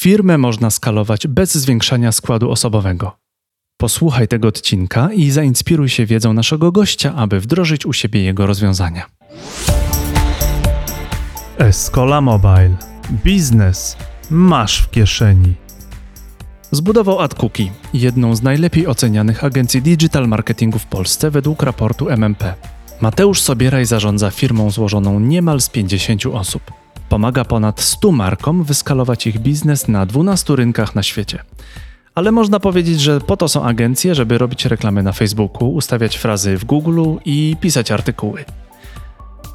Firmę można skalować bez zwiększania składu osobowego. Posłuchaj tego odcinka i zainspiruj się wiedzą naszego gościa, aby wdrożyć u siebie jego rozwiązania. Escola Mobile. Biznes masz w kieszeni. Zbudował AdCookie, jedną z najlepiej ocenianych agencji digital marketingu w Polsce według raportu MMP. Mateusz Sobieraj zarządza firmą złożoną niemal z 50 osób. Pomaga ponad 100 markom wyskalować ich biznes na 12 rynkach na świecie. Ale można powiedzieć, że po to są agencje, żeby robić reklamy na Facebooku, ustawiać frazy w Google i pisać artykuły.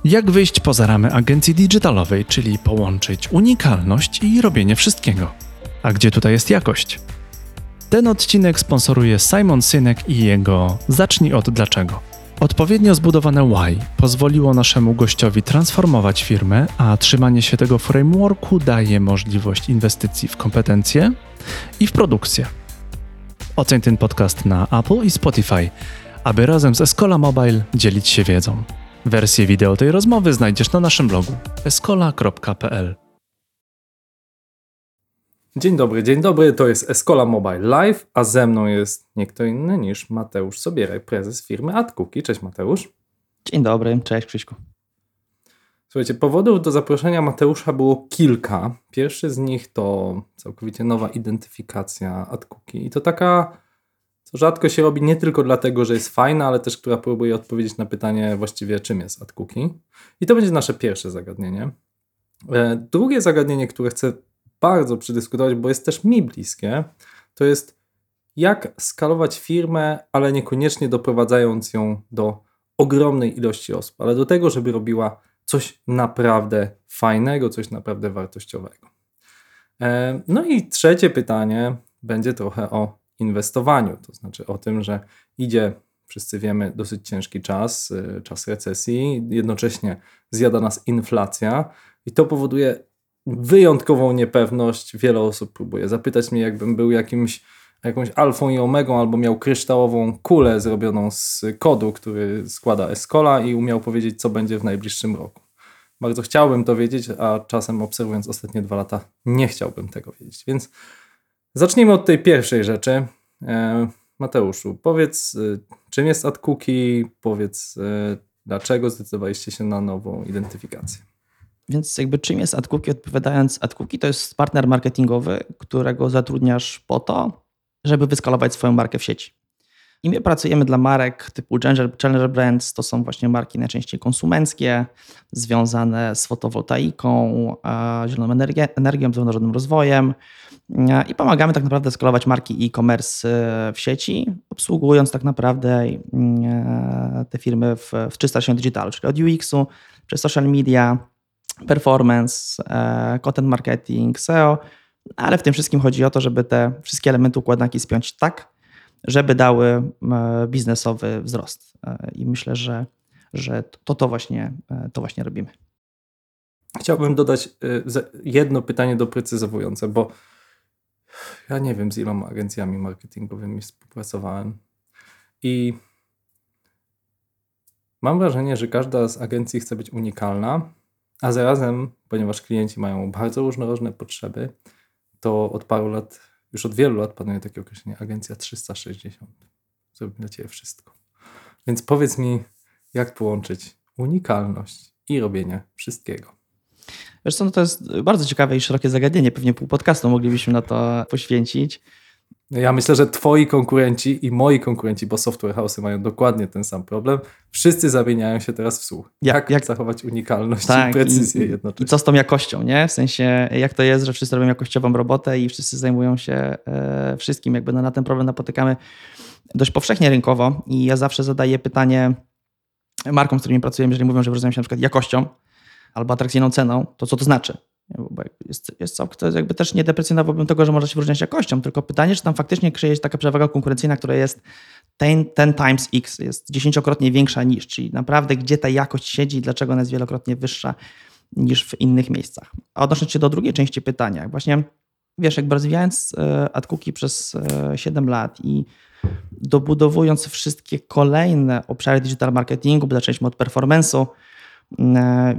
Jak wyjść poza ramy agencji digitalowej, czyli połączyć unikalność i robienie wszystkiego? A gdzie tutaj jest jakość? Ten odcinek sponsoruje Simon Synek i jego Zacznij od dlaczego. Odpowiednio zbudowane Why pozwoliło naszemu gościowi transformować firmę, a trzymanie się tego frameworku daje możliwość inwestycji w kompetencje i w produkcję. Oceń ten podcast na Apple i Spotify, aby razem z Escola Mobile dzielić się wiedzą. Wersję wideo tej rozmowy znajdziesz na naszym blogu escola.pl. Dzień dobry, dzień dobry, to jest Escola Mobile Live, a ze mną jest nie kto inny niż Mateusz Sobieraj, prezes firmy AdCookie. Cześć Mateusz. Dzień dobry, cześć Krzyśku. Słuchajcie, powodów do zaproszenia Mateusza było kilka. Pierwszy z nich to całkowicie nowa identyfikacja AdCookie i to taka, co rzadko się robi nie tylko dlatego, że jest fajna, ale też która próbuje odpowiedzieć na pytanie właściwie czym jest AdCookie. I to będzie nasze pierwsze zagadnienie. E, drugie zagadnienie, które chcę bardzo przedyskutować, bo jest też mi bliskie, to jest jak skalować firmę, ale niekoniecznie doprowadzając ją do ogromnej ilości osób, ale do tego, żeby robiła coś naprawdę fajnego, coś naprawdę wartościowego. E, no i trzecie pytanie będzie trochę o inwestowaniu, to znaczy o tym, że idzie, wszyscy wiemy, dosyć ciężki czas, e, czas recesji, jednocześnie zjada nas inflacja i to powoduje wyjątkową niepewność. Wiele osób próbuje zapytać mnie, jakbym był jakimś, jakąś alfą i omegą, albo miał kryształową kulę zrobioną z kodu, który składa Escola i umiał powiedzieć, co będzie w najbliższym roku. Bardzo chciałbym to wiedzieć, a czasem obserwując ostatnie dwa lata, nie chciałbym tego wiedzieć. Więc zacznijmy od tej pierwszej rzeczy. E, Mateuszu, powiedz, e, czym jest AdCookie, powiedz, e, dlaczego zdecydowaliście się na nową identyfikację. Więc jakby czym jest AdCookie? Odpowiadając, AdCookie to jest partner marketingowy, którego zatrudniasz po to, żeby wyskalować swoją markę w sieci. I my pracujemy dla marek typu Challenger, Challenger Brands, to są właśnie marki najczęściej konsumenckie, związane z fotowoltaiką, zieloną energię, energią, zrównoważonym rozwojem. I pomagamy tak naprawdę skalować marki e-commerce e, w sieci, obsługując tak naprawdę e, te firmy w, w 360 Digital, czyli od UX-u przez social media, performance, e, content marketing, SEO, ale w tym wszystkim chodzi o to, żeby te wszystkie elementy układanki spiąć tak, żeby dały e, biznesowy wzrost. E, I myślę, że, że to, to, właśnie, to właśnie robimy. Chciałbym dodać jedno pytanie doprecyzowujące, bo ja nie wiem, z iloma agencjami marketingowymi współpracowałem i mam wrażenie, że każda z agencji chce być unikalna, a zarazem, ponieważ klienci mają bardzo różnorodne potrzeby, to od paru lat, już od wielu lat panuje takie określenie agencja 360. Zrobi dla Ciebie wszystko. Więc powiedz mi, jak połączyć unikalność i robienie wszystkiego. Co, no to jest bardzo ciekawe i szerokie zagadnienie. Pewnie pół podcastu moglibyśmy na to poświęcić. Ja myślę, że twoi konkurenci i moi konkurenci, bo software house'y mają dokładnie ten sam problem, wszyscy zamieniają się teraz w słuch. Jak, jak zachować unikalność tak, i precyzję i, jednocześnie. I co z tą jakością, nie? W sensie, jak to jest, że wszyscy robią jakościową robotę i wszyscy zajmują się e, wszystkim. Jakby no, na ten problem napotykamy dość powszechnie rynkowo i ja zawsze zadaję pytanie markom, z którymi pracujemy, jeżeli mówią, że wyróżniają się na przykład jakością albo atrakcyjną ceną, to co to znaczy? Bo jest, jest to jakby też nie deprecjonowałbym tego, że może się wyróżniać jakością, tylko pytanie, czy tam faktycznie kryje się taka przewaga konkurencyjna, która jest 10, 10 times x, jest dziesięciokrotnie większa niż, czyli naprawdę gdzie ta jakość siedzi i dlaczego ona jest wielokrotnie wyższa niż w innych miejscach. A odnosząc się do drugiej części pytania, właśnie wiesz, jak rozwijając e, AdCookie przez 7 e, lat i dobudowując wszystkie kolejne obszary digital marketingu, bo zaczęliśmy od performance'u,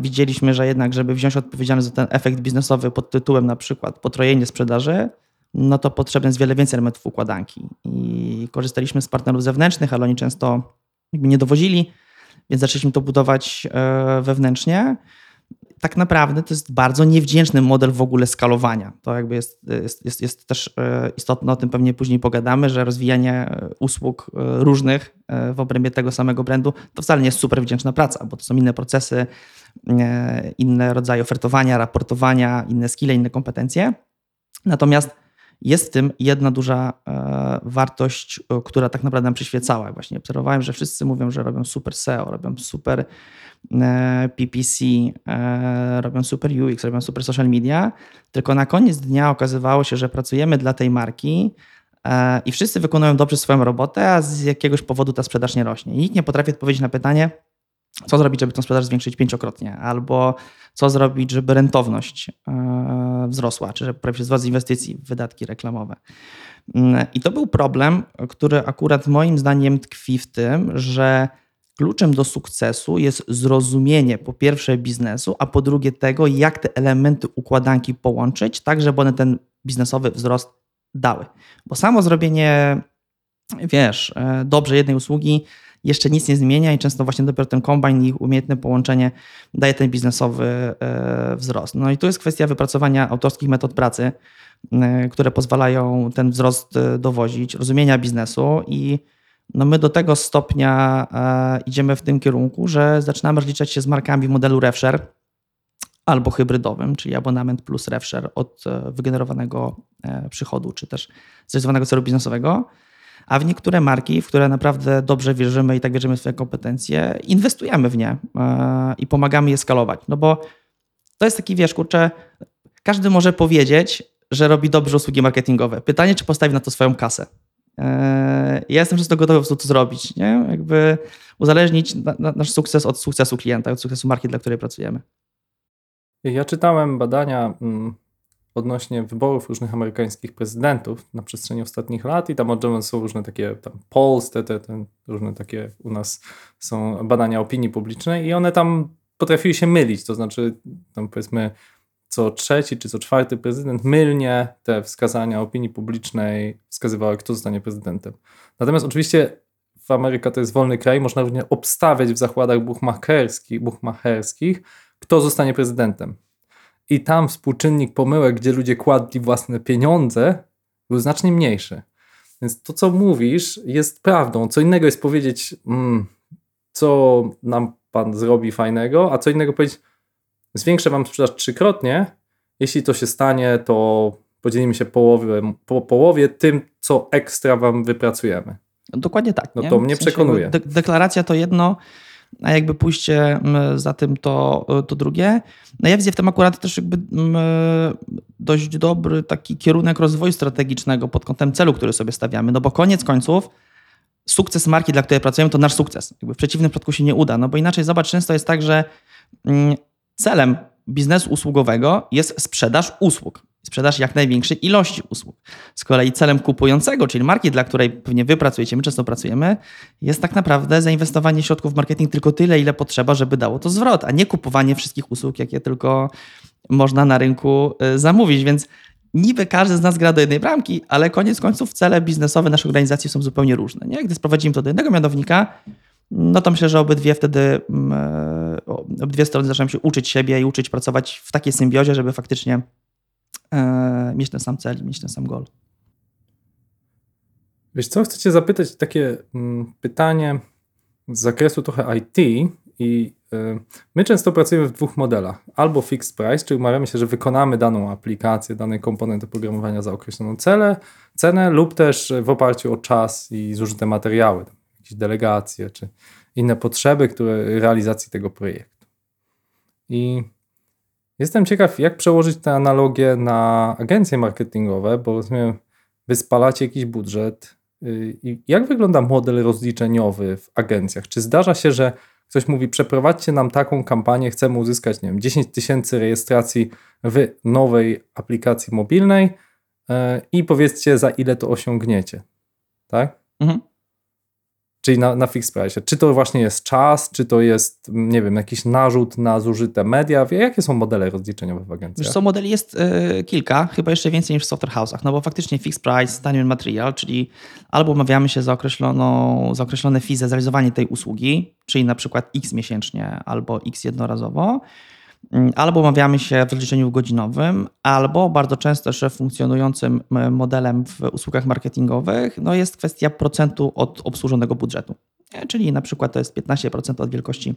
widzieliśmy, że jednak, żeby wziąć odpowiedzialność za ten efekt biznesowy pod tytułem na przykład potrojenie sprzedaży, no to potrzebne jest wiele więcej elementów układanki. I korzystaliśmy z partnerów zewnętrznych, ale oni często nie dowozili, więc zaczęliśmy to budować e, wewnętrznie. Tak naprawdę to jest bardzo niewdzięczny model w ogóle skalowania. To jakby jest, jest, jest, jest też e, istotne, o tym pewnie później pogadamy, że rozwijanie e, usług różnych w obrębie tego samego brandu to wcale nie jest super wdzięczna praca, bo to są inne procesy, inne rodzaje ofertowania, raportowania, inne skille, inne kompetencje. Natomiast jest w tym jedna duża e, wartość, która tak naprawdę nam przyświecała. Właśnie obserwowałem, że wszyscy mówią, że robią super SEO, robią super e, PPC, e, robią super UX, robią super social media, tylko na koniec dnia okazywało się, że pracujemy dla tej marki i wszyscy wykonują dobrze swoją robotę, a z jakiegoś powodu ta sprzedaż nie rośnie. Nikt nie potrafi odpowiedzieć na pytanie, co zrobić, żeby tę sprzedaż zwiększyć pięciokrotnie, albo co zrobić, żeby rentowność e, wzrosła, czy żeby poprawić wzrost inwestycji w wydatki reklamowe. Mm, I to był problem, który akurat moim zdaniem tkwi w tym, że kluczem do sukcesu jest zrozumienie po pierwsze biznesu, a po drugie tego, jak te elementy układanki połączyć, tak żeby one ten biznesowy wzrost dały. Bo samo zrobienie, wiesz, e, dobrze jednej usługi jeszcze nic nie zmienia i często właśnie dopiero ten kombajn i umiejętne połączenie daje ten biznesowy e, wzrost. No i tu jest kwestia wypracowania autorskich metod pracy, e, które pozwalają ten wzrost e, dowozić, rozumienia biznesu i no my do tego stopnia idziemy w tym kierunku, że zaczynamy rozliczać się z markami w modelu RevShare albo hybrydowym, czyli abonament plus RevShare od wygenerowanego przychodu, czy też zrealizowanego celu biznesowego a w niektóre marki, w które naprawdę dobrze wierzymy i tak wierzymy w swoje kompetencje, inwestujemy w nie e, i pomagamy je skalować. No bo to jest taki, wiesz, kurczę, każdy może powiedzieć, że robi dobrze usługi marketingowe. Pytanie, czy postawi na to swoją kasę. E, ja jestem często gotowy to zrobić, nie? Jakby uzależnić nasz sukces od sukcesu klienta, od sukcesu marki, dla której pracujemy. Ja czytałem badania mm, odnośnie wyborów różnych amerykańskich prezydentów na przestrzeni ostatnich lat i tam oddzielone są różne takie tam polls, te, te, te, różne takie u nas są badania opinii publicznej i one tam potrafiły się mylić, to znaczy tam powiedzmy co trzeci czy co czwarty prezydent mylnie te wskazania opinii publicznej wskazywały, kto zostanie prezydentem. Natomiast oczywiście w Ameryce to jest wolny kraj, można również obstawiać w zakładach buchmacherskich, buchmacherskich kto zostanie prezydentem i tam współczynnik pomyłek, gdzie ludzie kładli własne pieniądze, był znacznie mniejszy. Więc to, co mówisz, jest prawdą. Co innego jest powiedzieć, mm, co nam pan zrobi fajnego, a co innego powiedzieć, zwiększę wam sprzedaż trzykrotnie. Jeśli to się stanie, to podzielimy się połowę, po połowie tym, co ekstra wam wypracujemy. Dokładnie tak. No to mnie przekonuje. De deklaracja to jedno, a jakby pójście za tym to, to drugie. No ja widzę w tym akurat też jakby dość dobry taki kierunek rozwoju strategicznego pod kątem celu, który sobie stawiamy, no bo koniec końców sukces marki, dla której pracujemy, to nasz sukces. Jakby w przeciwnym przypadku się nie uda, no bo inaczej zobacz, często jest tak, że mm, celem biznesu usługowego jest sprzedaż usług sprzedaż jak największej ilości usług. Z kolei celem kupującego, czyli marki, dla której pewnie wy pracujecie, my często pracujemy, jest tak naprawdę zainwestowanie środków w marketing tylko tyle, ile potrzeba, żeby dało to zwrot, a nie kupowanie wszystkich usług, jakie tylko można na rynku y, zamówić. Więc niby każdy z nas gra do jednej bramki, ale koniec końców cele biznesowe naszej organizacji są zupełnie różne. Nie? Gdy sprowadzimy to do jednego mianownika, no to myślę, że obydwie wtedy, mm, e, obydwie strony zaczynają się uczyć siebie i uczyć pracować w takiej symbiozie, żeby faktycznie mieć ten sam cel, mieć ten sam goal. Wiesz co, chcę cię zapytać takie mm, pytanie z zakresu trochę IT i y, my często pracujemy w dwóch modelach. Albo fixed price, czyli umawiamy się, że wykonamy daną aplikację, dany komponent oprogramowania za określoną cenę, cenę lub też w oparciu o czas i zużyte materiały, jakieś delegacje czy inne potrzeby, które realizacji tego projektu. I Jestem ciekaw, jak przełożyć tę analogię na agencje marketingowe, bo rozumiem, wy spalacie jakiś budżet. Y, I jak wygląda model rozliczeniowy w agencjach? Czy zdarza się, że ktoś mówi, przeprowadźcie nam taką kampanię, chcemy uzyskać, nie wiem, 10 tysięcy rejestracji w nowej aplikacji mobilnej y, i powiedzcie, za ile to osiągniecie, tak? Mhm. Czyli na, na fixed price. Czy to właśnie jest czas, czy to jest, nie wiem, jakiś narzut na zużyte media? Jakie są modele rozliczeniowe w agencji? Wiesz co, modeli jest y, kilka, chyba jeszcze więcej niż w software house'ach, no bo faktycznie fixed price, time and material, czyli albo umawiamy się za, określoną, za określone fee za zrealizowanie tej usługi, czyli na przykład x miesięcznie albo x jednorazowo, albo umawiamy się w rozliczeniu godzinowym, albo bardzo często jeszcze funkcjonującym modelem w usługach marketingowych no jest kwestia procentu od obsłużonego budżetu. Czyli na przykład to jest 15% od wielkości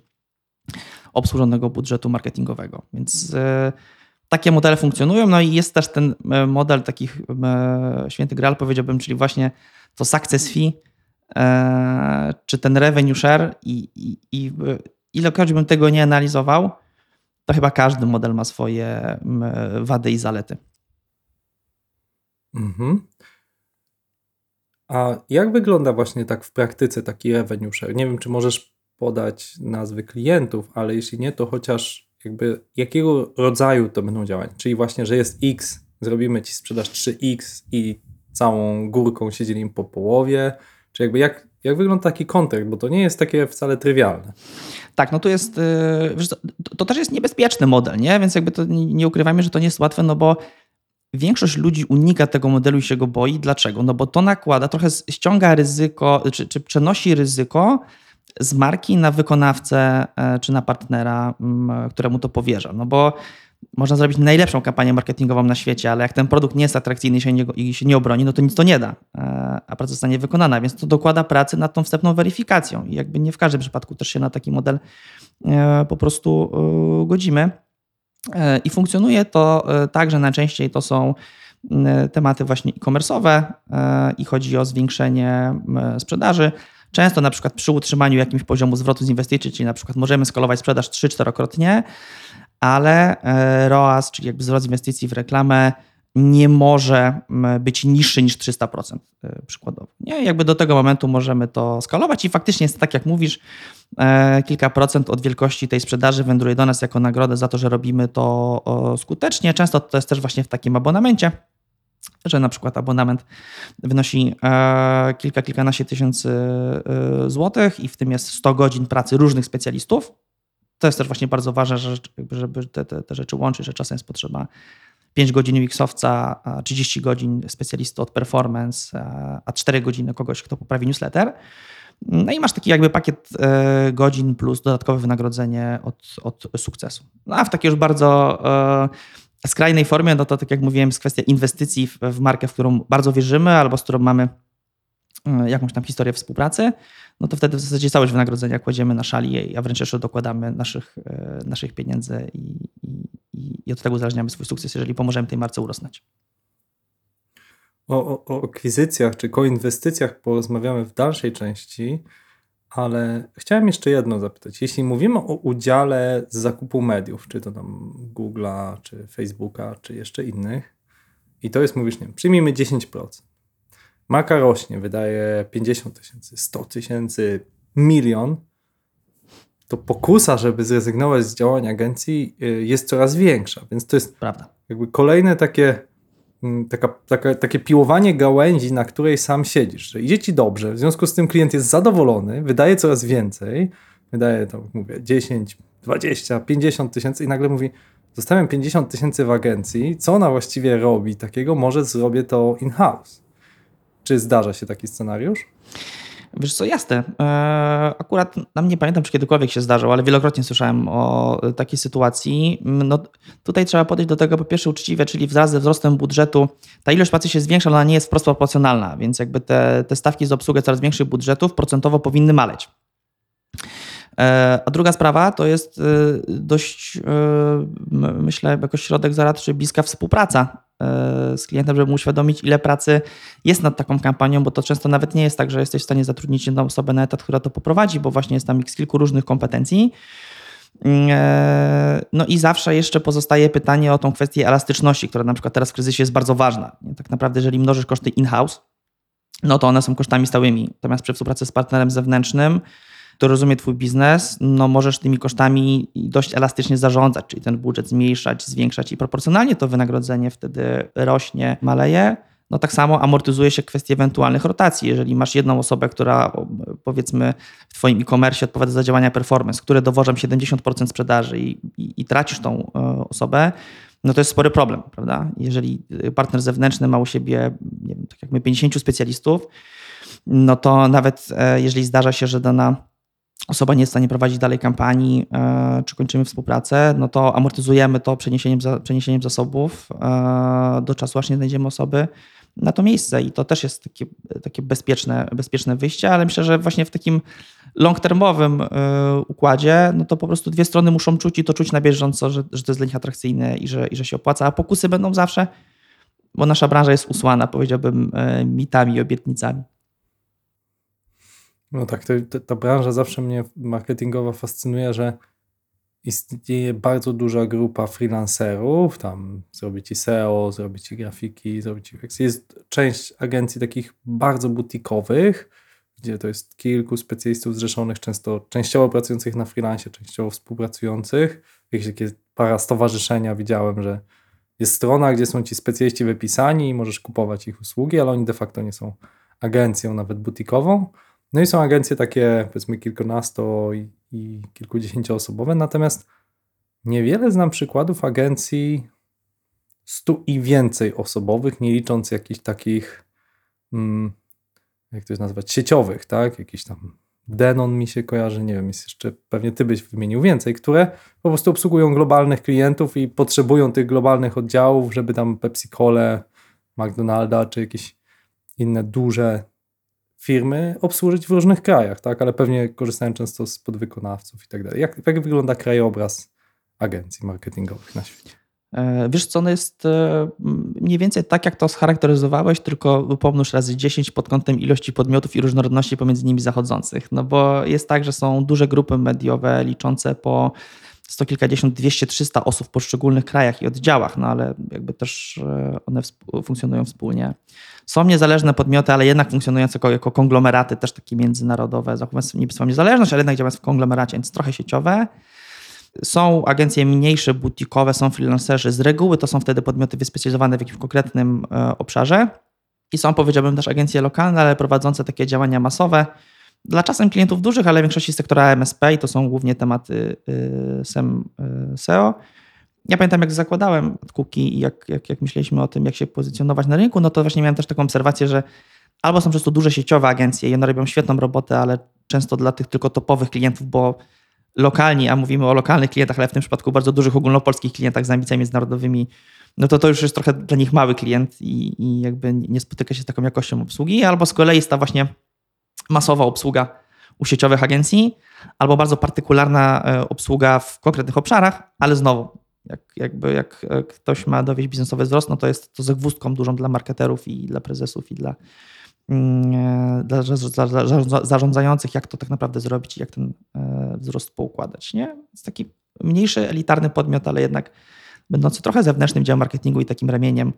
obsłużonego budżetu marketingowego. Więc e, takie modele funkcjonują. No i jest też ten e, model takich e, święty graal, powiedziałbym, czyli właśnie to success fee, czy ten revenue share i, i, i ilekroć bym tego nie analizował, to chyba każdy model ma swoje wady i zalety. Mhm. A jak wygląda właśnie tak w praktyce taki revenue share? Nie wiem, czy możesz podać nazwy klientów, ale jeśli nie, to chociaż jakby jakiego rodzaju to będą działania? Czyli właśnie, że jest X, zrobimy ci sprzedaż 3X i całą górką się dzielimy po połowie, czy jakby jak, jak wygląda taki kontekst, bo to nie jest takie wcale trywialne. Tak, no to jest, y, to, też jest niebezpieczny model, nie? Więc jakby to nie ukrywajmy, że to nie jest łatwe, no bo Większość ludzi unika tego modelu i się go boi. Dlaczego? No bo to nakłada, trochę ściąga ryzyko, czy, czy przenosi ryzyko z marki na wykonawcę e, czy na partnera, któremu to powierza. No bo można zrobić najlepszą kampanię marketingową na świecie, ale jak ten produkt nie jest atrakcyjny i się nie, i się nie obroni, no to nic to nie da, e, a praca zostanie wykonana, więc to dokłada pracy nad tą wstępną weryfikacją i jakby nie w każdym przypadku też się na taki model e, po prostu godzimy. E, I funkcjonuje to tak, że najczęściej to są tematy właśnie e-commerce'owe i chodzi o zwiększenie sprzedaży. Często na przykład przy utrzymaniu jakimś poziomu zwrotu z inwestycji, czyli na przykład możemy skalować sprzedaż 3-4-krotnie, ale ROAS, czyli jakby zwrot inwestycji w reklamę nie może być niższy niż 300% przykładowo. Nie? Jakby do tego momentu możemy to skalować i faktycznie jest tak, jak mówisz, E, kilka procent od wielkości tej sprzedaży wędruje do nas jako nagrodę za to, że robimy to skutecznie. Często to jest też właśnie w takim abonamencie, że na przykład abonament wynosi e, kilka, kilkanaście tysięcy e, złotych i w tym jest 100 godzin pracy różnych specjalistów. To jest też właśnie bardzo ważne, żeby te, te, te rzeczy łączyć, że czasem jest potrzeba 5 godzin UX-owca, 30 godzin specjalisty od performance, a 4 godziny kogoś, kto poprawi newsletter. No i masz taki jakby pakiet e, godzin plus dodatkowe wynagrodzenie od, od sukcesu. No a w takiej już bardzo e, skrajnej formie, no to tak jak mówiłem, jest kwestia inwestycji w, w markę, w którą bardzo wierzymy albo z którą mamy e, jakąś tam historię współpracy, no to wtedy w zasadzie całość wynagrodzenia kładziemy na szali, a wręcz jeszcze dokładamy naszych, naszych pieniędzy i, i, i od tego uzależniamy swój sukces, jeżeli pomożemy tej marce urosnąć. O, o, o akwizycjach czy koinwestycjach porozmawiamy w dalszej części, ale chciałem jeszcze jedno zapytać. Jeśli mówimy o udziale z zakupu mediów, czy to tam Google'a, czy Facebooka, czy jeszcze innych, i to jest, mówisz, nie wiem, przyjmijmy 10%. Marka rośnie, wydaje 50 tysięcy, 100 tysięcy, milion, to pokusa, żeby zrezygnować z działań agencji y, jest coraz większa. Więc to jest Prawda. jakby kolejne takie Mm, taka, taka, takie piłowanie gałęzi, na której sam siedzisz, że idzie ci dobrze, w związku z tym klient jest zadowolony, wydaje coraz więcej, wydaje to, mówię, 10, 20, 50 tysięcy i nagle mówi, zostawiam 50 tysięcy w agencji, co ona właściwie robi takiego, może zrobię to in-house. Czy zdarza się taki scenariusz? Wiesz co, jasne. E, akurat nam nie pamiętam, czy kiedykolwiek się zdarzył, ale wielokrotnie słyszałem o takiej sytuacji. No, tutaj trzeba podejść do tego po pierwsze uczciwie, czyli wraz ze wzrostem budżetu ta ilość pracy się zwiększa, ale ona nie jest wprost proporcjonalna, więc jakby te, te stawki za obsługę coraz większych budżetów procentowo powinny maleć. E, a druga sprawa to jest e, dość, myślę, jakoś środek zaradczy, bliska współpraca E, z klientem, żeby mu uświadomić, ile pracy jest nad taką kampanią, bo to często nawet nie jest tak, że jesteś w stanie zatrudnić jedną osobę na etat, która to poprowadzi, bo właśnie jest tam z kilku różnych kompetencji. E, no i zawsze jeszcze pozostaje pytanie o tą kwestię elastyczności, która na przykład teraz w kryzysie jest bardzo ważna. Tak naprawdę, jeżeli mnożysz koszty in-house, no to one są kosztami stałymi. Natomiast przy współpracy z partnerem zewnętrznym, kto rozumie Twój biznes, no możesz tymi kosztami dość elastycznie zarządzać, czyli ten budżet zmniejszać, zwiększać i proporcjonalnie to wynagrodzenie wtedy rośnie, maleje. no tak samo amortyzuje się kwestia ewentualnych rotacji. Jeżeli masz jedną osobę, która powiedzmy w twoim e-commerce odpowiada za działania performance, które dowożą 70% sprzedaży i, i, i tracisz tą e, osobę, no to jest spory problem, prawda? Jeżeli partner zewnętrzny ma u siebie, nie wiem, tak jak my, 50 specjalistów, no to nawet e, jeżeli zdarza się, że dana osoba nie jest w stanie prowadzić dalej kampanii, e, czy kończymy współpracę, no to amortyzujemy to przeniesieniem, przeniesieniem zasobów e, do czasu, aż nie znajdziemy osoby na to miejsce i to też jest takie, takie bezpieczne, bezpieczne wyjście, ale myślę, że właśnie w takim long-termowym układzie, no to po prostu dwie strony muszą czuć i to czuć na bieżąco, że, że to jest dla nich atrakcyjne i że, i że się opłaca, a pokusy będą zawsze, bo nasza branża jest usłana, powiedziałbym, mitami i obietnicami. No tak, to, to, ta branża zawsze mnie marketingowa fascynuje, że istnieje bardzo duża grupa freelancerów, tam zrobić ci SEO, zrobić ci grafiki, zrobić UX. Jest część agencji takich bardzo butikowych, gdzie to jest kilku specjalistów zrzeszonych, często częściowo pracujących na freelancie, częściowo współpracujących. Jakieś takie para stowarzyszenia widziałem, że jest strona, gdzie są ci specjaliści wypisani i możesz kupować ich usługi, ale oni de facto nie są agencją nawet butikową. No i są agencje takie, powiedzmy, kilkunasto i, i kilkudziesięcioosobowe, natomiast niewiele znam przykładów agencji stu i więcej osobowych, nie licząc jakichś takich, mm, jak to jest nazwać, sieciowych, tak? Jakiś tam Denon mi się kojarzy, nie wiem, jest jeszcze, pewnie ty byś wymienił więcej, które po prostu obsługują globalnych klientów i potrzebują tych globalnych oddziałów, żeby tam Pepsi Cole, McDonalda czy jakieś inne duże firmy obsłużyć w różnych krajach, tak? ale pewnie korzystają często z podwykonawców i tak dalej. Jak, jak wygląda krajobraz agencji marketingowych na świecie? E, wiesz co, jest e, mniej więcej tak, jak to scharakteryzowałeś, tylko pomnóż razy 10 pod kątem ilości podmiotów i różnorodności pomiędzy nimi zachodzących. No bo jest tak, że są duże grupy mediowe liczące po sto kilkadziesiąt, dwieście, trzysta osób w poszczególnych krajach i oddziałach, no ale jakby też e, one funkcjonują wspólnie. Są niezależne podmioty, ale jednak funkcjonujące jako, jako konglomeraty, też takie międzynarodowe, zachowujące niby swoją niezależność, ale jednak działając w konglomeracie, więc trochę sieciowe. Są agencje mniejsze, butikowe, są freelancerzy. Z reguły to są wtedy podmioty wyspecjalizowane w jakimś konkretnym e, obszarze. I są, powiedziałbym, też agencje lokalne, ale prowadzące takie działania masowe, dla czasem klientów dużych, ale w większości sektora MSP i to są głównie tematy y, SEM, y, SEO. Ja pamiętam, jak zakładałem Cookie i jak, jak, jak myśleliśmy o tym, jak się pozycjonować na rynku, no to właśnie miałem też taką obserwację, że albo są po prostu duże sieciowe agencje i one robią świetną robotę, ale często dla tych tylko topowych klientów, bo lokalni, a mówimy o lokalnych klientach, ale w tym przypadku bardzo dużych ogólnopolskich klientach z ambicjami międzynarodowymi, no to to już jest trochę dla nich mały klient i, i jakby nie spotyka się z taką jakością obsługi, albo z kolei jest ta właśnie masowa obsługa u sieciowych agencji, albo bardzo partykularna e, obsługa w konkretnych obszarach, ale znowu, jak, jakby jak e, ktoś ma dowieść biznesowy wzrost, no to jest to zagwózdką dużą dla marketerów i dla prezesów i dla, mm, e, dla, zarządzających, jak to tak naprawdę zrobić i jak ten wzrost poukładać. Nie? Jest taki mniejszy, elitarny podmiot, ale jednak będący trochę zewnętrznym działem marketingu i takim ramieniem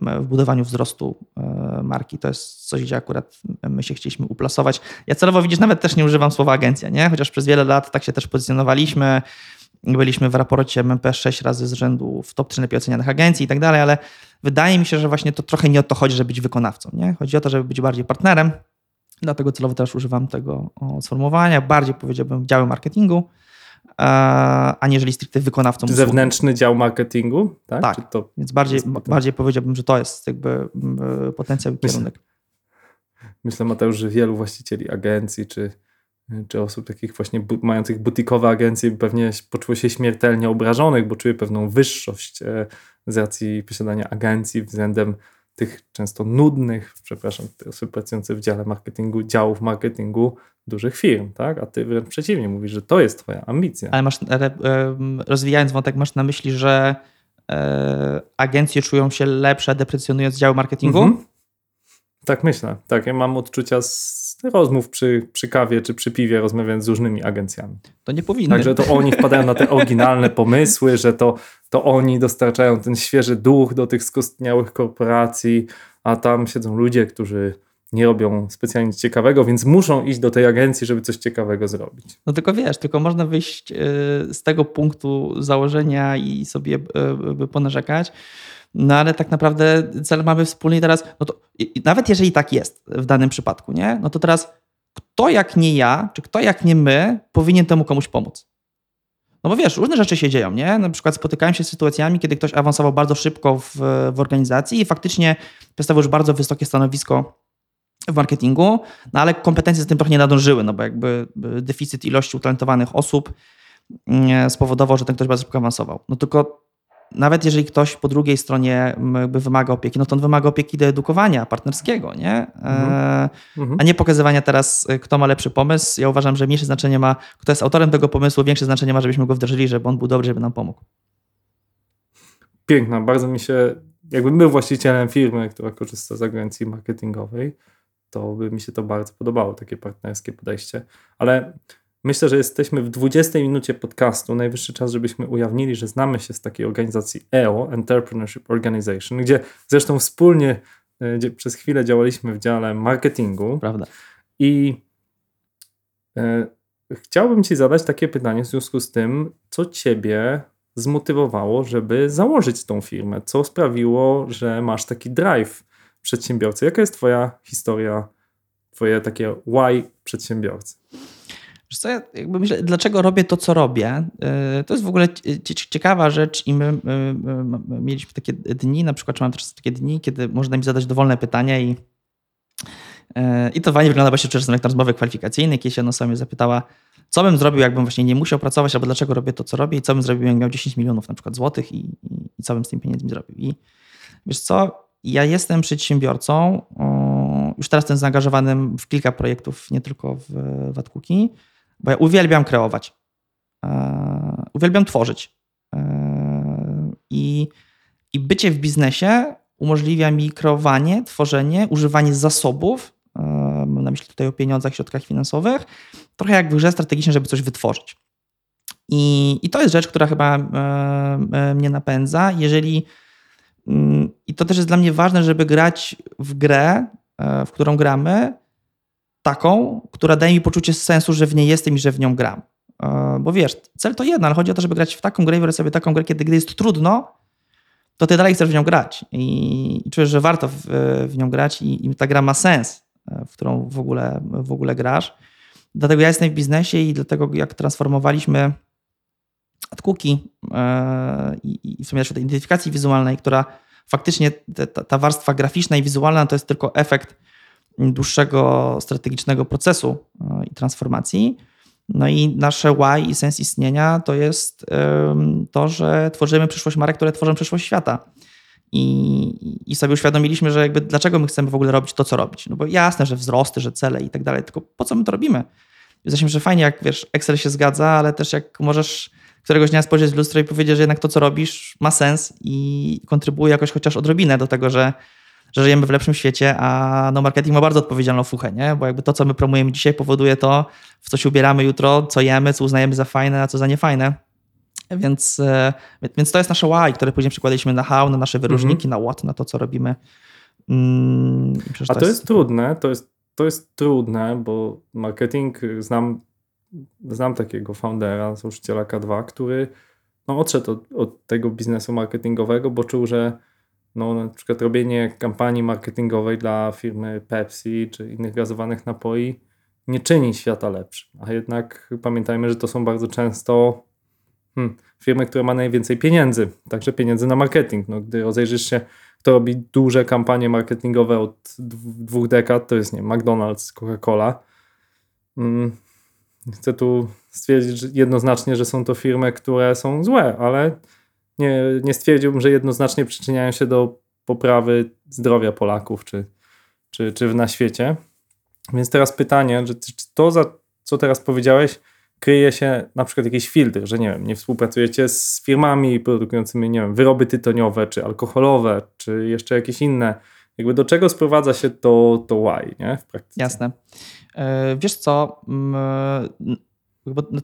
w budowaniu wzrostu e, marki. To jest coś, gdzie akurat my się chcieliśmy uplasować. Ja celowo widzisz, nawet też nie używam słowa agencja, nie? chociaż przez wiele lat tak się też pozycjonowaliśmy. Byliśmy w raporcie MMP 6 razy z rzędu w top 3 lepiej ocenianych agencji i tak dalej, ale wydaje mi się, że właśnie to trochę nie o to chodzi, żeby być wykonawcą. Nie? Chodzi o to, żeby być bardziej partnerem. Dlatego celowo też używam tego sformułowania. Bardziej powiedziałbym działy marketingu, aniżeli stricte wykonawcą. Zewnętrzny dział marketingu, tak? Tak, to więc bardziej, bardziej powiedziałbym, że to jest jakby potencjał i kierunek. Myślę, Mateusz, że wielu właścicieli agencji czy, czy osób takich właśnie bu mających butikowe agencje pewnie poczuło się śmiertelnie obrażonych, bo czuje pewną wyższość e, z racji posiadania agencji względem tych często nudnych, przepraszam, te osoby pracujące w dziale marketingu, działów marketingu dużych firm, tak? A ty wręcz przeciwnie, mówisz, że to jest twoja ambicja. Ale masz, rozwijając wątek, masz na myśli, że e, agencje czują się lepsze, deprecjonując działy marketingu? Mhm. Tak myślę. Tak, ja mam odczucia z rozmów przy, przy kawie czy przy piwie, rozmawiając z różnymi agencjami. To nie powinno. Także to oni wpadają na te oryginalne pomysły, że to, to oni dostarczają ten świeży duch do tych skostniałych korporacji, a tam siedzą ludzie, którzy nie robią specjalnie ciekawego, więc muszą iść do tej agencji, żeby coś ciekawego zrobić. No tylko wiesz, tylko można wyjść y, z tego punktu założenia i sobie y, ponarzekać. No ale tak naprawdę cel mamy wspólny teraz, no to nawet jeżeli tak jest w danym przypadku, nie? No to teraz kto jak nie ja, czy kto jak nie my powinien temu komuś pomóc? No bo wiesz, różne rzeczy się dzieją, nie? Na przykład spotykałem się z sytuacjami, kiedy ktoś awansował bardzo szybko w, w organizacji i faktycznie przedstawił już bardzo wysokie stanowisko w marketingu, no ale kompetencje z tym trochę nie nadążyły, no bo jakby deficyt ilości utalentowanych osób mm, spowodował, że ten ktoś bardzo szybko awansował. No tylko nawet jeżeli ktoś po drugiej stronie jakby wymaga opieki, no to on wymaga opieki do edukowania partnerskiego, nie? Mhm. E, mhm. A nie pokazywania teraz, e, kto ma lepszy pomysł. Ja uważam, że mniejsze znaczenie ma, kto jest autorem tego pomysłu, większe znaczenie ma, żebyśmy go wdrożyli, żeby on był dobry, żeby nam pomógł. Piękna, bardzo mi się, jakbym był właścicielem firmy, która korzysta z agencji marketingowej, to by mi się to bardzo podobało, takie partnerskie podejście. Ale Myślę, że jesteśmy w 20 minucie podcastu. Najwyższy czas, żebyśmy ujawnili, że znamy się z takiej organizacji EO, Entrepreneurship Organization, gdzie zresztą wspólnie e, gdzie przez chwilę działaliśmy w dziale marketingu. Prawda. I e, chciałbym Ci zadać takie pytanie w związku z tym, co Ciebie zmotywowało, żeby założyć tą firmę? Co sprawiło, że masz taki drive przedsiębiorcy? Jaka jest Twoja historia, Twoje takie why przedsiębiorcy? Wiesz co, ja jakby myślę, dlaczego robię to, co robię? Y, to jest w ogóle ciekawa rzecz i my, mieliśmy takie dni, na przykład czy mam też takie dni, kiedy można mi zadać dowolne pytania i, y, i to fajnie wygląda właśnie na rozmowy kwalifikacyjnej, kiedy się ona sobie zapytała, co bym zrobił, jakbym właśnie nie musiał pracować, albo dlaczego robię to, co robię i co bym zrobił, jakbym miał 10 milionów na przykład złotych i, i, i co bym z tymi pieniędzmi zrobił. I wiesz co, ja jestem przedsiębiorcą, już teraz jestem zaangażowanym w kilka projektów, nie tylko w, w Atkuki, bo ja uwielbiam kreować. E, uwielbiam tworzyć. E, I, I bycie w biznesie umożliwia mi kreowanie, tworzenie, używanie zasobów. E, mam na myśli tutaj o pieniądzach, środkach finansowych, trochę jak w grze żeby coś wytworzyć. I, I to jest rzecz, która chyba mnie napędza. Jeżeli i to też jest dla mnie ważne, żeby grać w grę, w którą gramy, taką, która daje mi poczucie sensu, że w niej jestem i że w nią gram. E, bo wiesz, cel to jedno, ale chodzi o to, żeby grać w taką grę i sobie taką grę, kiedy jest trudno, to ty dalej chcesz w nią grać i, i czujesz, że warto w, w nią grać i, i, ta gra ma sens, e, w którą w ogóle, w ogóle grasz. Dlatego ja jestem w biznesie i dlatego jak transformowaliśmy AdCookie e, i, w sumie też tej identyfikacji wizualnej, która faktycznie ta, ta warstwa graficzna i wizualna to jest tylko efekt dłuższego strategicznego procesu e, i transformacji. No i nasze why i sens istnienia to jest to, że tworzymy przyszłość marek, które tworzą przyszłość świata. I, I sobie uświadomiliśmy, że jakby dlaczego my chcemy w ogóle robić to, co robić. No bo jasne, że wzrosty, że cele i tak dalej, tylko po co my to robimy? Jesteśmy, że fajnie, jak wiesz, Excel się zgadza, ale też jak możesz któregoś dnia spojrzeć w lustro i powiedzieć, że jednak to, co robisz, ma sens i kontrybuje jakoś chociaż odrobinę do tego, że że żyjemy w lepszym świecie, a no marketing ma bardzo odpowiedzialną fuchę, nie? Bo jakby to, co my promujemy dzisiaj, powoduje to, w co się ubieramy jutro, co jemy, co uznajemy za fajne, a co za niefajne. Więc, e, więc to jest nasze why, które później przykładaliśmy na how, na nasze wyróżniki, mm -hmm. na what, na to, co robimy. Mm, a to, to jest, jest trudne, to jest, to jest trudne, bo marketing, znam, znam takiego foundera, założyciela K2, który no, odszedł od, od tego biznesu marketingowego, bo czuł, że no, na przykład robienie kampanii marketingowej dla firmy Pepsi czy innych gazowanych napoi nie czyni świata lepszym. A jednak pamiętajmy, że to są bardzo często hmm, firmy, które ma najwięcej pieniędzy, także pieniędzy na marketing. No, gdy rozejrzysz się, kto robi duże kampanie marketingowe od dwóch dekad, to jest nie McDonald's, Coca-Cola. Hmm, chcę tu stwierdzić jednoznacznie, że są to firmy, które są złe, ale nie, nie stwierdziłbym, że jednoznacznie przyczyniają się do poprawy zdrowia Polaków czy, czy, czy na świecie. Więc teraz pytanie, że, czy to, za co teraz powiedziałeś, kryje się na przykład jakiś filtr, że nie wiem, nie współpracujecie z firmami produkującymi, nie wiem, wyroby tytoniowe, czy alkoholowe, czy jeszcze jakieś inne. Jakby do czego sprowadza się to, to why, nie? W praktyce. Jasne. E, wiesz co,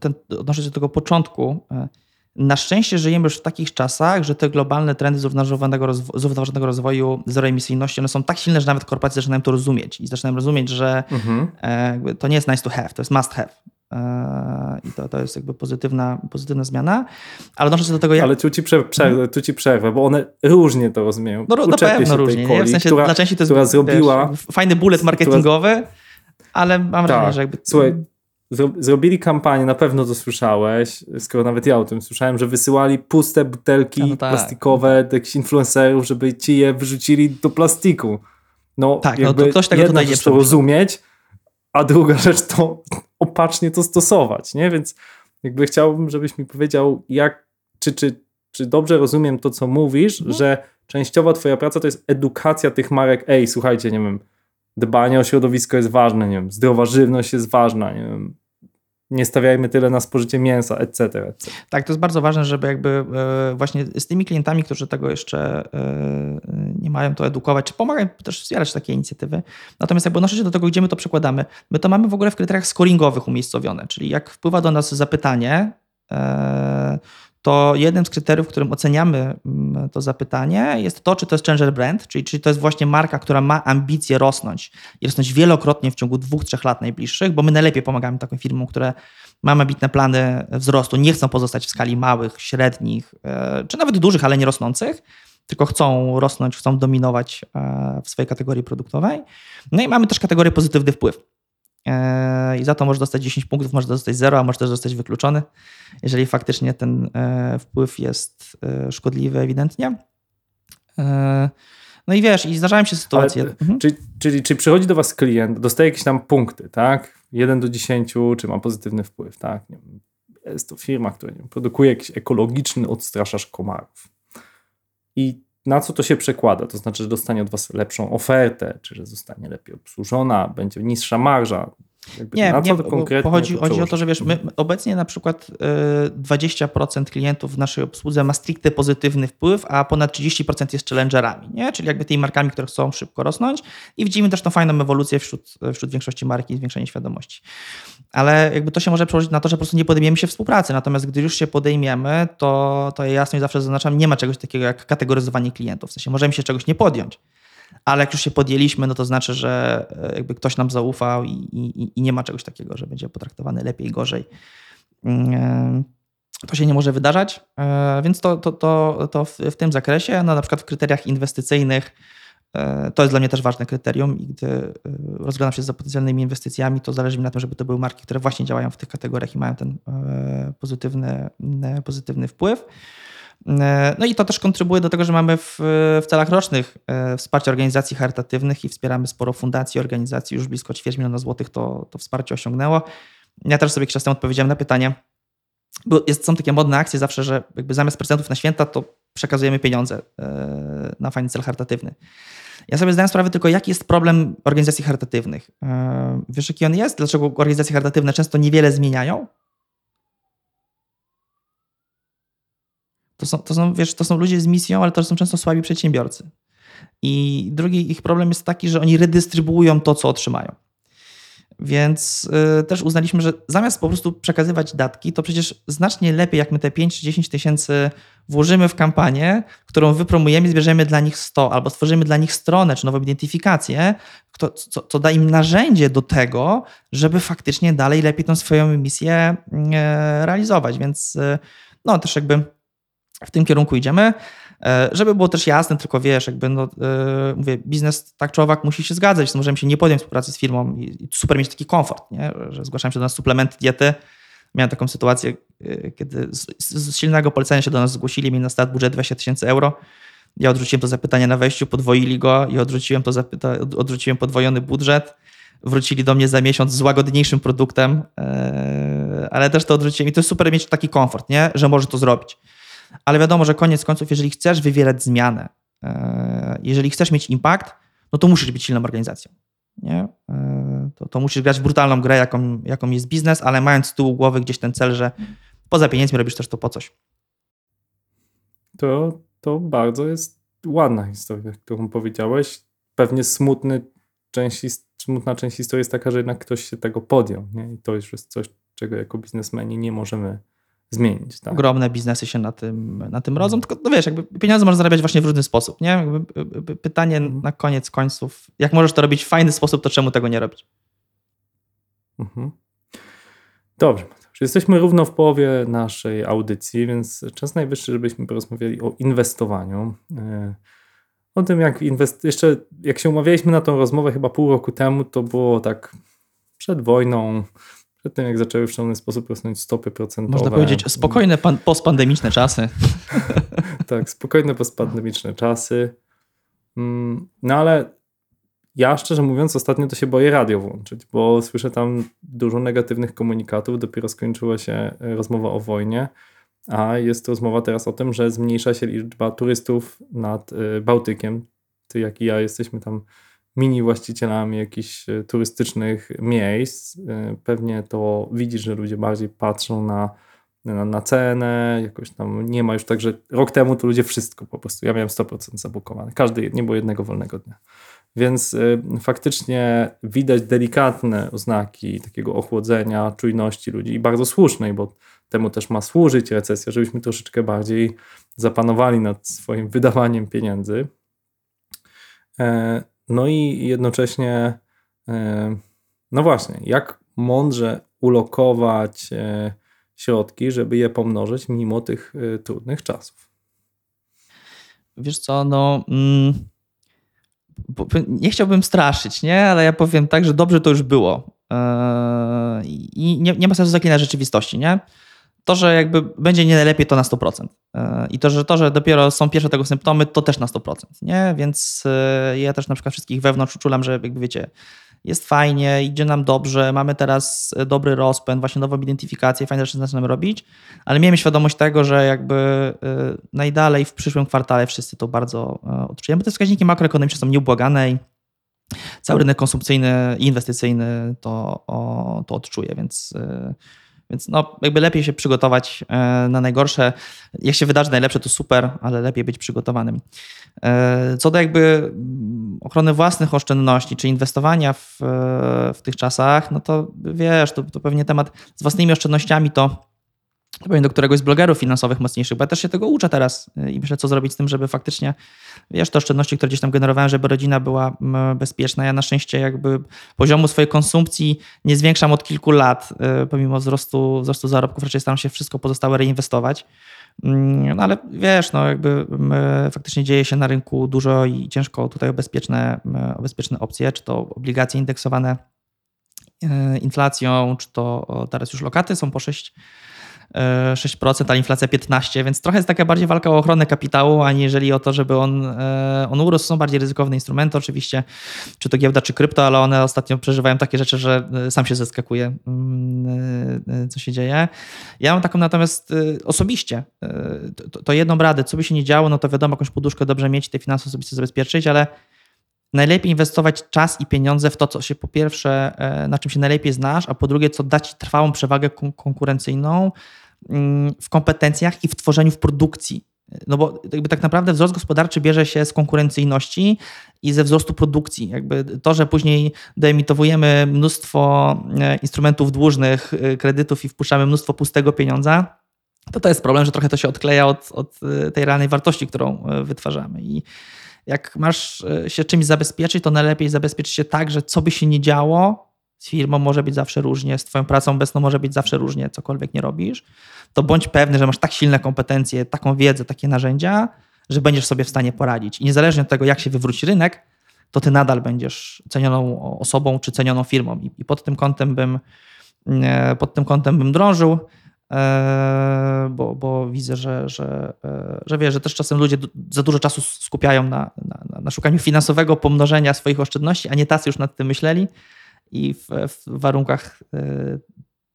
ten, odnoszę się do tego początku. E, Na szczęście żyjemy już w takich czasach, że te globalne trendy zrównoważonego, rozwo- zrównoważonego rozwoju, zeroemisyjności, one są tak silne, że nawet korporacje zaczynają to rozumieć i zaczynają rozumieć, że Mhm. e, to nie jest nice to have, to jest must have. E, I to, to jest jakby pozytywna, pozytywna zmiana. Ale odnoszę się do tego, jak... Ale tu ci, prze, przerwę, tu ci przerwę, bo one różnie to rozumieją. No, no pewno różnie. Coli? W sensie która, dla części to jest zrobiła... wiesz, fajny bullet marketingowy, ale mam wrażenie, Tak. że jakby... Słuchaj, zro, zrobili kampanię, na pewno to słyszałeś, skoro nawet ja o tym słyszałem, że wysyłali puste butelki no tak. plastikowe do jakichś influencerów, żeby ci je wyrzucili do plastiku. No, Tak, no to ktoś tego jedna tutaj nie rozumieć, a druga rzecz to opacznie to stosować, nie? Więc jakby chciałbym, żebyś mi powiedział, jak, czy, czy, czy dobrze rozumiem to, co mówisz, Mhm. że częściowa twoja praca to jest edukacja tych marek, ej, słuchajcie, nie wiem, dbanie o środowisko jest ważne, nie wiem, zdrowa żywność jest ważna, nie wiem, nie stawiajmy tyle na spożycie mięsa, etc. etc. Tak, to jest bardzo ważne, żeby jakby e, właśnie z tymi klientami, którzy tego jeszcze e, nie mają, to edukować, czy pomagają też wspierać takie inicjatywy. Natomiast jakby odnoszę się do tego, gdzie my to przekładamy. My to mamy w ogóle w kryteriach scoringowych umiejscowione, czyli jak wpływa do nas zapytanie, e, to jednym z kryteriów, którym oceniamy mm, to zapytanie, jest to, czy to jest changer brand, czyli czy to jest właśnie marka, która ma ambicje rosnąć i rosnąć wielokrotnie w ciągu dwóch, trzech lat najbliższych, bo my najlepiej pomagamy takim firmom, które mają ambitne plany wzrostu, nie chcą pozostać w skali małych, średnich, e, czy nawet dużych, ale nie rosnących, tylko chcą rosnąć, chcą dominować e, w swojej kategorii produktowej. No i mamy też kategorię pozytywny wpływ. E, I za to może dostać 10 punktów, może dostać 0, a może też zostać wykluczony, jeżeli faktycznie ten e, wpływ jest e, szkodliwy ewidentnie. No i wiesz, i zdarzają się sytuacje. Ale, Mhm. Czyli, czyli czy przychodzi do was klient, dostaje jakieś tam punkty, tak? 1 do 10, czy ma pozytywny wpływ, tak? Jest to firma, która wiem, produkuje jakiś ekologiczny odstraszacz komarów. I na co to się przekłada? To znaczy, że dostanie od was lepszą ofertę, czy że zostanie lepiej obsłużona, będzie niższa marża. Jakby Nie, nie, konkretnie chodzi, to chodzi o to, że wiesz, my obecnie na przykład y, 20% klientów w naszej obsłudze ma stricte pozytywny wpływ, a ponad 30% jest challengerami, nie? czyli jakby tymi markami, które chcą szybko rosnąć. I widzimy też tą fajną ewolucję wśród, wśród większości marki i zwiększenie świadomości. Ale jakby to się może przełożyć na to, że po prostu nie podejmiemy się współpracy, natomiast gdy już się podejmiemy, to, to ja jasno i zawsze zaznaczam, nie ma czegoś takiego jak kategoryzowanie klientów, w sensie możemy się czegoś nie podjąć, ale jak już się podjęliśmy, no to znaczy, że e, jakby ktoś nam zaufał i, i, i nie ma czegoś takiego, że będzie potraktowany lepiej, gorzej. Mm, To się nie może wydarzać, e, więc to, to, to, to w, tym zakresie, no na przykład w kryteriach inwestycyjnych, e, to jest dla mnie też ważne kryterium i gdy e, rozglądam się za potencjalnymi inwestycjami, to zależy mi na tym, żeby to były marki, które właśnie działają w tych kategoriach i mają ten e, pozytywny, e, pozytywny wpływ. E, No i to też kontrybuje do tego, że mamy w, w celach rocznych e, wsparcie organizacji charytatywnych i wspieramy sporo fundacji, organizacji, już blisko ćwierć miliona złotych to, to wsparcie osiągnęło. Ja też sobie jakiś czas temu odpowiedziałem na pytanie, bo jest, są takie modne akcje zawsze, że jakby zamiast prezentów na święta, to przekazujemy pieniądze e, na fajny cel charytatywny. Ja sobie zdałem sprawę tylko, jaki jest problem organizacji charytatywnych. Wiesz, jaki on jest? Dlaczego organizacje charytatywne często niewiele zmieniają? To są, to, są, wiesz, to są ludzie z misją, ale to są często słabi przedsiębiorcy. I drugi ich problem jest taki, że oni redystrybuują to, co otrzymają. Więc y, też uznaliśmy, że zamiast po prostu przekazywać datki, to przecież znacznie lepiej, jak my te 5 czy 10 tysięcy włożymy w kampanię, którą wypromujemy, zbierzemy dla nich 100, albo stworzymy dla nich stronę czy nową identyfikację, co, co da im narzędzie do tego, żeby faktycznie dalej lepiej tą swoją misję e, realizować. Więc y, no też jakby w tym kierunku idziemy. E, Żeby było też jasne, tylko wiesz, jakby no, yy, mówię, biznes tak czy owak musi się zgadzać, możemy się nie podjąć współpracy z firmą i, super mieć taki komfort, nie? że zgłaszają się do nas suplementy diety. Miałem taką sytuację, yy, kiedy z, z silnego polecenia się do nas zgłosili, mieli na start budżet 20 tysięcy euro. Ja odrzuciłem to zapytanie na wejściu, podwoili go i odrzuciłem, to zapyta- od- odrzuciłem podwojony budżet. Wrócili do mnie za miesiąc z łagodniejszym produktem, ale też to odrzuciłem i to jest super mieć taki komfort, nie? że może to zrobić. Ale wiadomo, że koniec końców, jeżeli chcesz wywierać zmianę, e, jeżeli chcesz mieć impact, no to musisz być silną organizacją. Nie? E, To, to musisz grać w brutalną grę, jaką, jaką jest biznes, ale mając z tyłu głowy gdzieś ten cel, że poza pieniędzmi robisz też to po coś. To, to bardzo jest ładna historia, którą powiedziałeś. Pewnie smutny część, smutna część historii jest taka, że jednak ktoś się tego podjął. Nie? I to już jest coś, czego jako biznesmeni nie możemy zmienić. Tak? Ogromne biznesy się na tym, na tym rodzą, tylko no wiesz, jakby pieniądze można zarabiać właśnie w różny sposób, nie? Jakby pytanie mhm. na koniec końców, jak możesz to robić w fajny sposób, to czemu tego nie robić? Mhm. Dobrze, jesteśmy równo w połowie naszej audycji, więc czas najwyższy, żebyśmy porozmawiali o inwestowaniu. E, o tym, jak inwest... jeszcze jak się umawialiśmy na tą rozmowę chyba pół roku temu, to było tak przed wojną, przed tym jak zaczęły w szalony sposób rosnąć stopy procentowe. Można powiedzieć spokojne pan, postpandemiczne czasy. tak, spokojne postpandemiczne czasy. Mm, no ale ja szczerze mówiąc ostatnio to się boję radio włączyć, bo słyszę tam dużo negatywnych komunikatów. Dopiero skończyła się rozmowa o wojnie, a jest rozmowa teraz o tym, że zmniejsza się liczba turystów nad y, Bałtykiem. Ty jak i ja jesteśmy tam mini właścicielami jakichś y, turystycznych miejsc. Y, pewnie to widzisz, że ludzie bardziej patrzą na, na, na cenę, jakoś tam nie ma już tak, że rok temu to ludzie wszystko po prostu, ja miałem 100% zabukowane, każdy, nie było jednego wolnego dnia. Więc y, faktycznie widać delikatne oznaki takiego ochłodzenia, czujności ludzi i bardzo słusznej, bo temu też ma służyć recesja, żebyśmy troszeczkę bardziej zapanowali nad swoim wydawaniem pieniędzy. E, no i jednocześnie, e, no właśnie, jak mądrze ulokować e, środki, żeby je pomnożyć mimo tych trudnych czasów? Wiesz co, no. Mm nie chciałbym straszyć, nie? ale ja powiem tak, że dobrze to już było. I nie, nie ma sensu zaklinać rzeczywistości, nie? To, że jakby będzie nie najlepiej, to na 100%. Eee, I to, że to, że dopiero są pierwsze tego symptomy, to też na 100%. Nie? Więc e, ja też na przykład wszystkich wewnątrz uczulam, że jakby wiecie, jest fajnie, idzie nam dobrze, mamy teraz e, dobry rozpęd, właśnie nową identyfikację, fajne rzeczy zaczynamy robić, ale miejmy świadomość tego, że jakby e, najdalej w przyszłym kwartale wszyscy to bardzo e, odczujemy. Te wskaźniki makroekonomiczne są nieubłagane i cały rynek konsumpcyjny i inwestycyjny to, to odczuje, więc więc no, jakby lepiej się przygotować e, na najgorsze. Jak się wydarzy najlepsze, to super, ale lepiej być przygotowanym. E, co do jakby mm, ochrony własnych oszczędności, czy inwestowania w, w tych czasach, no to wiesz, to, to pewnie temat z własnymi oszczędnościami to pewnie do któregoś z blogerów finansowych mocniejszych, bo ja też się tego uczę teraz i myślę, co zrobić z tym, żeby faktycznie, wiesz, te oszczędności, które gdzieś tam generowałem, żeby rodzina była bezpieczna. Ja na szczęście jakby poziomu swojej konsumpcji nie zwiększam od kilku lat, y, pomimo wzrostu, wzrostu zarobków, raczej staram się wszystko pozostałe reinwestować. Mm, no ale wiesz, no jakby faktycznie dzieje się na rynku dużo i ciężko tutaj o bezpieczne, o bezpieczne opcje, czy to obligacje indeksowane y, inflacją, czy to teraz już lokaty są po 6 6%, a inflacja 15%, więc trochę jest taka bardziej walka o ochronę kapitału, aniżeli o to, żeby on, e, on urósł. Są bardziej ryzykowne instrumenty oczywiście, czy to giełda, czy krypto, ale one ostatnio przeżywają takie rzeczy, że e, sam się zaskakuje, mm, e, co się dzieje. Ja mam taką natomiast osobiście, to, to jedną radę, co by się nie działo, no to wiadomo, jakąś poduszkę dobrze mieć, te finanse osobiste zabezpieczyć, ale najlepiej inwestować czas i pieniądze w to, co się po pierwsze, na czym się najlepiej znasz, a po drugie, co da ci trwałą przewagę konkurencyjną, w kompetencjach i w tworzeniu w produkcji. No bo jakby tak naprawdę wzrost gospodarczy bierze się z konkurencyjności i ze wzrostu produkcji. Jakby to, że później doomitowujemy mnóstwo e, instrumentów dłużnych, e, kredytów i wpuszczamy mnóstwo pustego pieniądza, to to jest problem, że trochę to się odkleja od, od e, tej realnej wartości, którą wytwarzamy. I jak masz się czymś zabezpieczyć, to najlepiej zabezpieczyć się tak, że co by się nie działo, z firmą może być zawsze różnie, z Twoją pracą obecną może być zawsze różnie, cokolwiek nie robisz, to bądź pewny, że masz tak silne kompetencje, taką wiedzę, takie narzędzia, że będziesz sobie w stanie poradzić. I niezależnie od tego, jak się wywróci rynek, to ty nadal będziesz cenioną osobą czy cenioną firmą. I, i pod tym kątem bym e, pod tym kątem bym drążył, e, bo, bo widzę, że, że, e, że wiesz, że też czasem ludzie za dużo czasu skupiają na, na, na szukaniu finansowego pomnożenia swoich oszczędności, a nie tacy już nad tym myśleli i w, w warunkach e,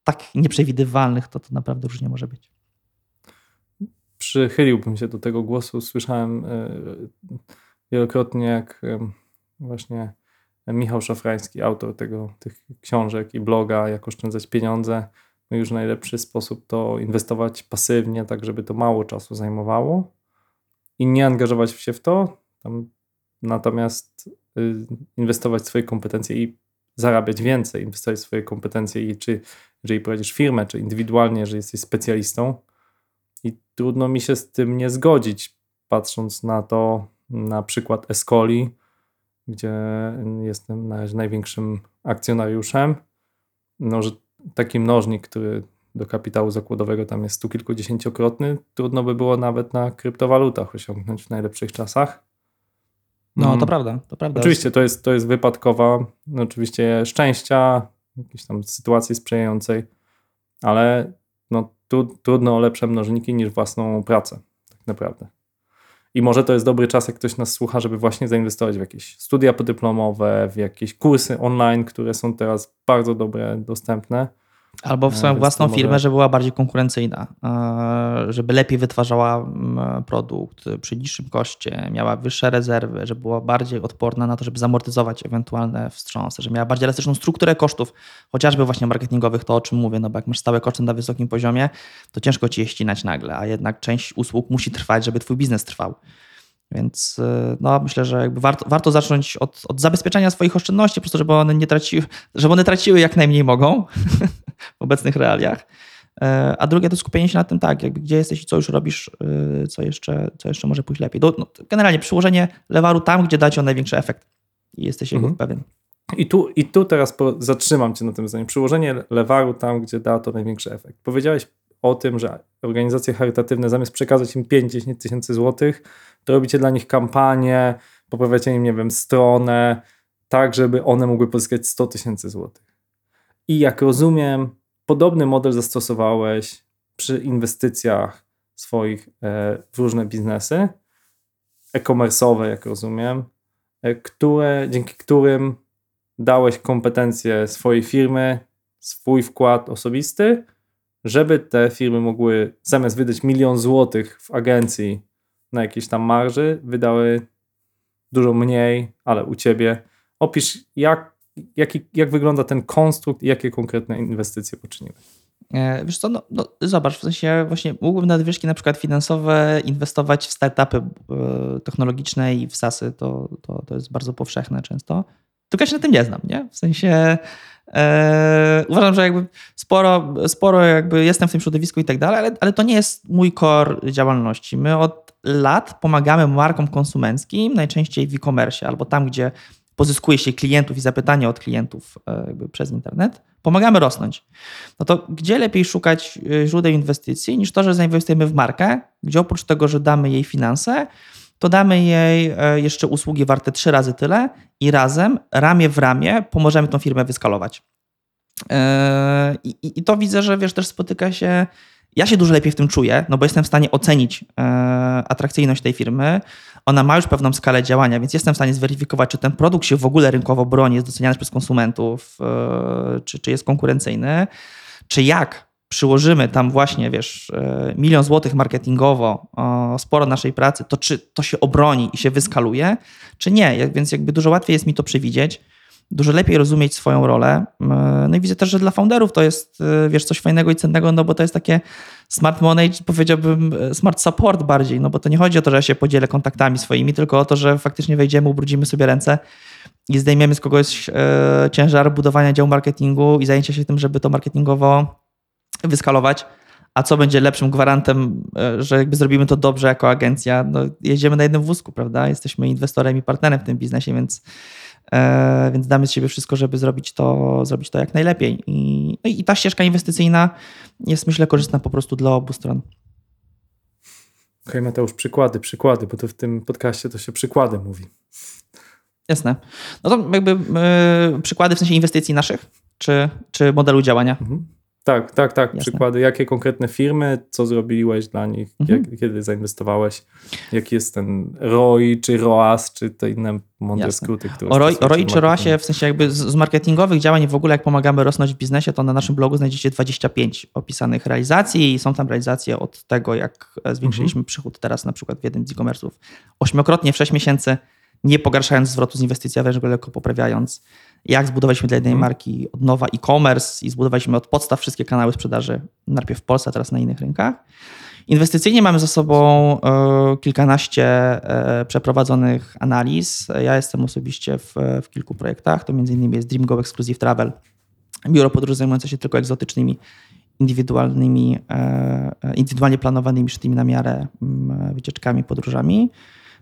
tak nieprzewidywalnych to to naprawdę różnie może być. Przychyliłbym się do tego głosu. Słyszałem e, wielokrotnie, jak właśnie Michał Szafrański, autor tego, tych książek i bloga, jak oszczędzać pieniądze. No już najlepszy sposób to inwestować pasywnie, tak żeby to mało czasu zajmowało i nie angażować się w to, tam, natomiast y, inwestować swoje kompetencje i zarabiać więcej, inwestować w swoje kompetencje i czy jeżeli prowadzisz firmę, czy indywidualnie, że jesteś specjalistą, i trudno mi się z tym nie zgodzić, patrząc na to, na przykład Escoli, gdzie jestem na razie największym akcjonariuszem, no, że taki mnożnik, który do kapitału zakładowego tam jest stu kilkudziesięciokrotny, trudno by było nawet na kryptowalutach osiągnąć w najlepszych czasach. No, to prawda, to prawda. Oczywiście to jest, to jest wypadkowa, oczywiście szczęścia, jakiejś tam sytuacji sprzyjającej, ale no, tu, trudno o lepsze mnożniki niż własną pracę, tak naprawdę. I może to jest dobry czas, jak ktoś nas słucha, żeby właśnie zainwestować w jakieś studia podyplomowe, w jakieś kursy online, które są teraz bardzo dobre, dostępne. Albo w E, swoją własną może- firmę, żeby była bardziej konkurencyjna, e, żeby lepiej wytwarzała produkt przy niższym koszcie, miała wyższe rezerwy, żeby była bardziej odporna na to, żeby zamortyzować ewentualne wstrząsy, żeby miała bardziej elastyczną strukturę kosztów, chociażby właśnie marketingowych, to o czym mówię, no bo jak masz stałe koszty na wysokim poziomie, to ciężko ci je ścinać nagle, a jednak część usług musi trwać, żeby twój biznes trwał. Więc y, no, myślę, że jakby warto, warto zacząć od, od zabezpieczenia swoich oszczędności, po prostu, żeby one nie traciły, żeby one traciły jak najmniej mogą w obecnych realiach. E, A drugie to skupienie się na tym, tak, jakby gdzie jesteś i co już robisz, y, co jeszcze, co jeszcze może pójść lepiej. Do, no, generalnie przyłożenie lewaru tam, gdzie da ci on największy efekt i jesteś jego Mhm. pewien. I tu, I tu teraz po, zatrzymam cię na tym zdaniu. Przyłożenie lewaru tam, gdzie da to największy efekt. Powiedziałeś o tym, że organizacje charytatywne zamiast przekazać im 5-10 tysięcy złotych, to robicie dla nich kampanię, poprawiacie im, nie wiem, stronę, tak, żeby one mogły pozyskać 100 tysięcy złotych. I jak rozumiem, podobny model zastosowałeś przy inwestycjach swoich e, w różne biznesy, e-commerce'owe, jak rozumiem, e, które, dzięki którym dałeś kompetencje swojej firmy, swój wkład osobisty, żeby te firmy mogły zamiast wydać milion złotych w agencji na jakieś tam marży, wydały dużo mniej, ale u ciebie. Opisz, jak, jaki, jak wygląda ten konstrukt i jakie konkretne inwestycje poczyniłeś. Wiesz co, no, no zobacz, w sensie właśnie mógłbym nadwyżki na przykład finansowe inwestować w startupy e, technologiczne i w SASy, to, to, to jest bardzo powszechne często. Tylko ja się na tym nie znam, nie? W sensie e, uważam, że jakby sporo, sporo jakby jestem w tym środowisku i tak dalej, ale, ale to nie jest mój core działalności. My od lat pomagamy markom konsumenckim, najczęściej w e-commerce albo tam, gdzie pozyskuje się klientów i zapytania od klientów e, przez internet, pomagamy rosnąć. No to gdzie lepiej szukać y, źródeł inwestycji niż to, że zainwestujemy w markę, gdzie oprócz tego, że damy jej finanse, to damy jej e, jeszcze usługi warte trzy razy tyle i razem, ramię w ramię, pomożemy tą firmę wyskalować. E, I, i, I to widzę, że wiesz, też spotyka się. Ja się dużo lepiej w tym czuję, no bo jestem w stanie ocenić e, atrakcyjność tej firmy. Ona ma już pewną skalę działania, więc jestem w stanie zweryfikować, czy ten produkt się w ogóle rynkowo broni, jest doceniany przez konsumentów, e, czy, czy jest konkurencyjny, czy jak przyłożymy tam właśnie, wiesz, e, milion złotych marketingowo, sporo naszej pracy, to czy to się obroni i się wyskaluje, czy nie. Więc jakby dużo łatwiej jest mi to przewidzieć, dużo lepiej rozumieć swoją rolę. E, No i widzę też, że dla founderów to jest, e, wiesz, coś fajnego i cennego, no bo to jest takie smart money, powiedziałbym e, smart support bardziej, no bo to nie chodzi o to, że ja się podzielę kontaktami swoimi, tylko o to, że faktycznie wejdziemy, ubrudzimy sobie ręce i zdejmiemy z kogoś e, ciężar budowania działu marketingu i zajęcia się tym, żeby to marketingowo wyskalować. A co będzie lepszym gwarantem, że jakby zrobimy to dobrze jako agencja? No, jedziemy na jednym wózku, prawda? Jesteśmy inwestorem i partnerem w tym biznesie, więc, więc damy z siebie wszystko, żeby zrobić to, zrobić to jak najlepiej. I, no i ta ścieżka inwestycyjna jest, myślę, korzystna po prostu dla obu stron. Okej, Mateusz, przykłady, przykłady, bo to w tym podcaście to się przykłady mówi. Jasne. No to jakby e, przykłady w sensie inwestycji naszych, czy, czy modelu działania? Mhm. Tak, tak, tak. Jasne. Przykłady. Jakie konkretne firmy, co zrobiłeś dla nich, Mhm. jak, kiedy zainwestowałeś, jaki jest ten ROI, czy ROAS, czy te inne mądre Jasne. skróty, które O ROI, ROI czy ROASie, w sensie jakby z, z marketingowych działań w ogóle jak pomagamy rosnąć w biznesie, to na naszym blogu znajdziecie 25 opisanych realizacji i są tam realizacje od tego, jak e, zwiększyliśmy przychód teraz na przykład w jednym z e-commerce'ów ośmiokrotnie w 6 miesięcy, nie pogarszając zwrotu z inwestycji, a wręcz go lekko poprawiając. Jak zbudowaliśmy dla jednej Mhm. marki od nowa e-commerce i zbudowaliśmy od podstaw wszystkie kanały sprzedaży, najpierw w Polsce, a teraz na innych rynkach. Inwestycyjnie mamy za sobą e, kilkanaście e, przeprowadzonych analiz. Ja jestem osobiście w, w kilku projektach. To między innymi jest DreamGo Exclusive Travel, biuro podróży zajmujące się tylko egzotycznymi indywidualnymi, e, indywidualnie planowanymi, szytymi na miarę mm, wycieczkami, podróżami.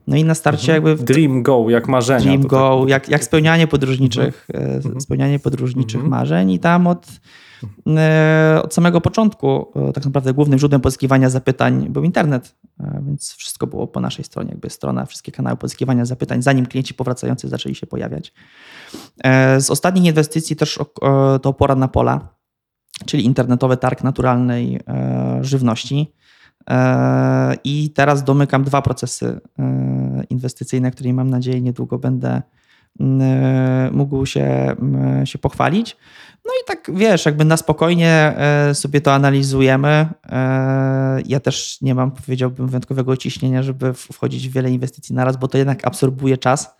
No i na starcie Mhm. jakby... Dream Go, jak marzenia. Dream Go, tak- jak, jak spełnianie podróżniczych, e, Mhm. spełnianie podróżniczych Mhm. marzeń i tam od, e, od samego początku e, tak naprawdę głównym źródłem pozyskiwania zapytań był internet, więc wszystko było po naszej stronie, jakby strona, wszystkie kanały pozyskiwania zapytań, zanim klienci powracający zaczęli się pojawiać. Z ostatnich inwestycji też to pora na pola, czyli internetowy targ naturalnej żywności. I teraz domykam dwa procesy e, inwestycyjne, którymi mam nadzieję niedługo będę e, mógł się, się pochwalić. No i tak wiesz, jakby na spokojnie e, sobie to analizujemy. Ja też nie mam, powiedziałbym, wyjątkowego ciśnienia, żeby wchodzić w wiele inwestycji naraz, bo to jednak absorbuje czas.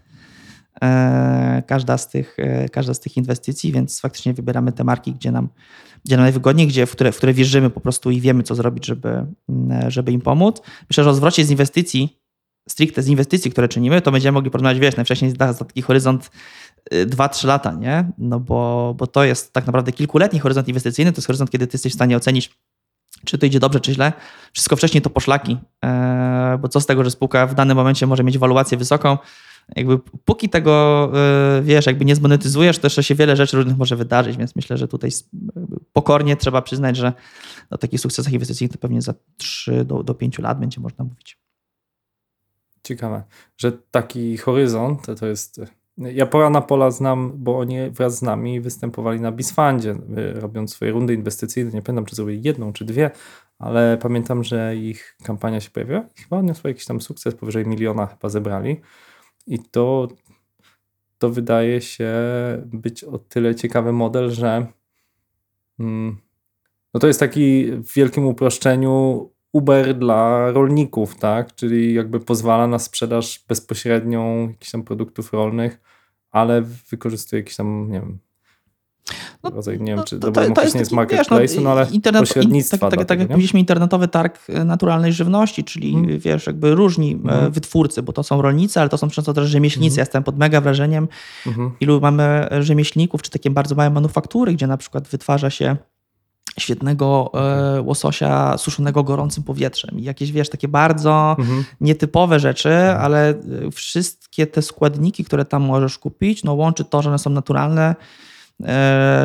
Każda z tych, każda z tych inwestycji, więc faktycznie wybieramy te marki, gdzie nam, gdzie najwygodniej, gdzie, w, które, w które wierzymy po prostu i wiemy, co zrobić, żeby, mm, żeby im pomóc. Myślę, że o zwrocie z inwestycji, stricte z inwestycji, które czynimy, to będziemy mogli porozmawiać, wiesz, najwcześniej za, taki horyzont y, 2-3 lata, nie? No bo, bo to jest tak naprawdę kilkuletni horyzont inwestycyjny, to jest horyzont, kiedy ty jesteś w stanie ocenić, czy to idzie dobrze, czy źle. Wszystko wcześniej to poszlaki, e, bo co z tego, że spółka w danym momencie może mieć waluację wysoką, jakby póki tego, e, wiesz, jakby nie zmonetyzujesz, to jeszcze się wiele rzeczy różnych może wydarzyć, więc myślę, że tutaj pokornie trzeba przyznać, że o takich sukcesach inwestycyjnych to pewnie za 3 do, do 5 lat będzie można mówić. Ciekawe, że taki horyzont to, jest. Ja pora na pola znam, bo oni wraz z nami występowali na Bisfundzie, y, robiąc swoje rundy inwestycyjne. Nie pamiętam, czy zrobili jedną czy dwie, ale pamiętam, że ich kampania się pojawiła i chyba odniosła jakiś tam sukces, powyżej miliona chyba zebrali. I to, to wydaje się być o tyle ciekawy model, że no to jest taki w wielkim uproszczeniu Uber dla rolników, tak? Czyli jakby pozwala na sprzedaż bezpośrednią jakichś tam produktów rolnych, ale wykorzystuje jakiś tam, nie wiem, No, rodzaj, nie wiem, no, czy to- to- to jest taki, wiesz, marketplace'u, no, ale internet- pośrednictwa. Tak, tak, tak jak powiedzieliśmy, internetowy targ e, naturalnej żywności, czyli Mhm. wiesz, jakby różni e, Mhm. wytwórcy, bo to są rolnicy, ale to są często też rzemieślnicy. Mhm. Ja jestem pod mega wrażeniem, ilu mamy rzemieślników, czy takie bardzo małe manufaktury, gdzie na przykład wytwarza się świetnego e, łososia suszonego gorącym powietrzem i jakieś, wiesz, takie bardzo Mhm. nietypowe rzeczy, ale wszystkie te składniki, które tam możesz kupić, no łączy to, że one są naturalne, e,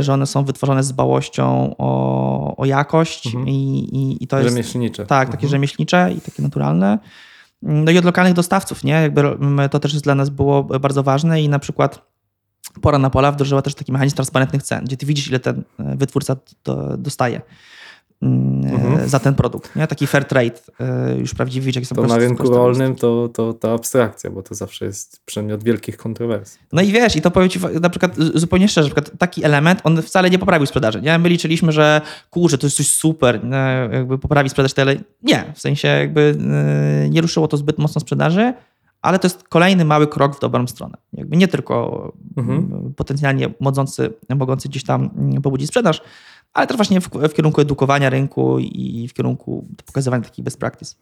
że one są wytworzone z dbałością o, o jakość Mhm. i, i, i to jest... Rzemieślnicze. Tak, takie Mhm. rzemieślnicze i takie naturalne. No i od lokalnych dostawców, nie? Jakby mm, to też jest dla nas było bardzo ważne i na przykład Pora na Pola wdrożyła też taki mechanizm transparentnych cen, gdzie ty widzisz, ile ten e, wytwórca do, dostaje mm, Mhm. za ten produkt. Nie? Taki fair trade, e, już jakie są To na rynku rolnym to, to ta abstrakcja, bo to zawsze jest przedmiot wielkich kontrowersji. No i wiesz, i to powiem ci na przykład zupełnie szczerze, na przykład taki element, on wcale nie poprawił sprzedaży. Nie? My liczyliśmy, że kurczę, to jest coś super, nie? jakby poprawi sprzedaż, ale nie, w sensie jakby nie ruszyło to zbyt mocno sprzedaży, ale to jest kolejny mały krok w dobrą stronę. Jakby nie tylko Mhm. potencjalnie mogący, mogący gdzieś tam pobudzić sprzedaż, ale też właśnie w, w kierunku edukowania rynku i w kierunku pokazywania takich best practice.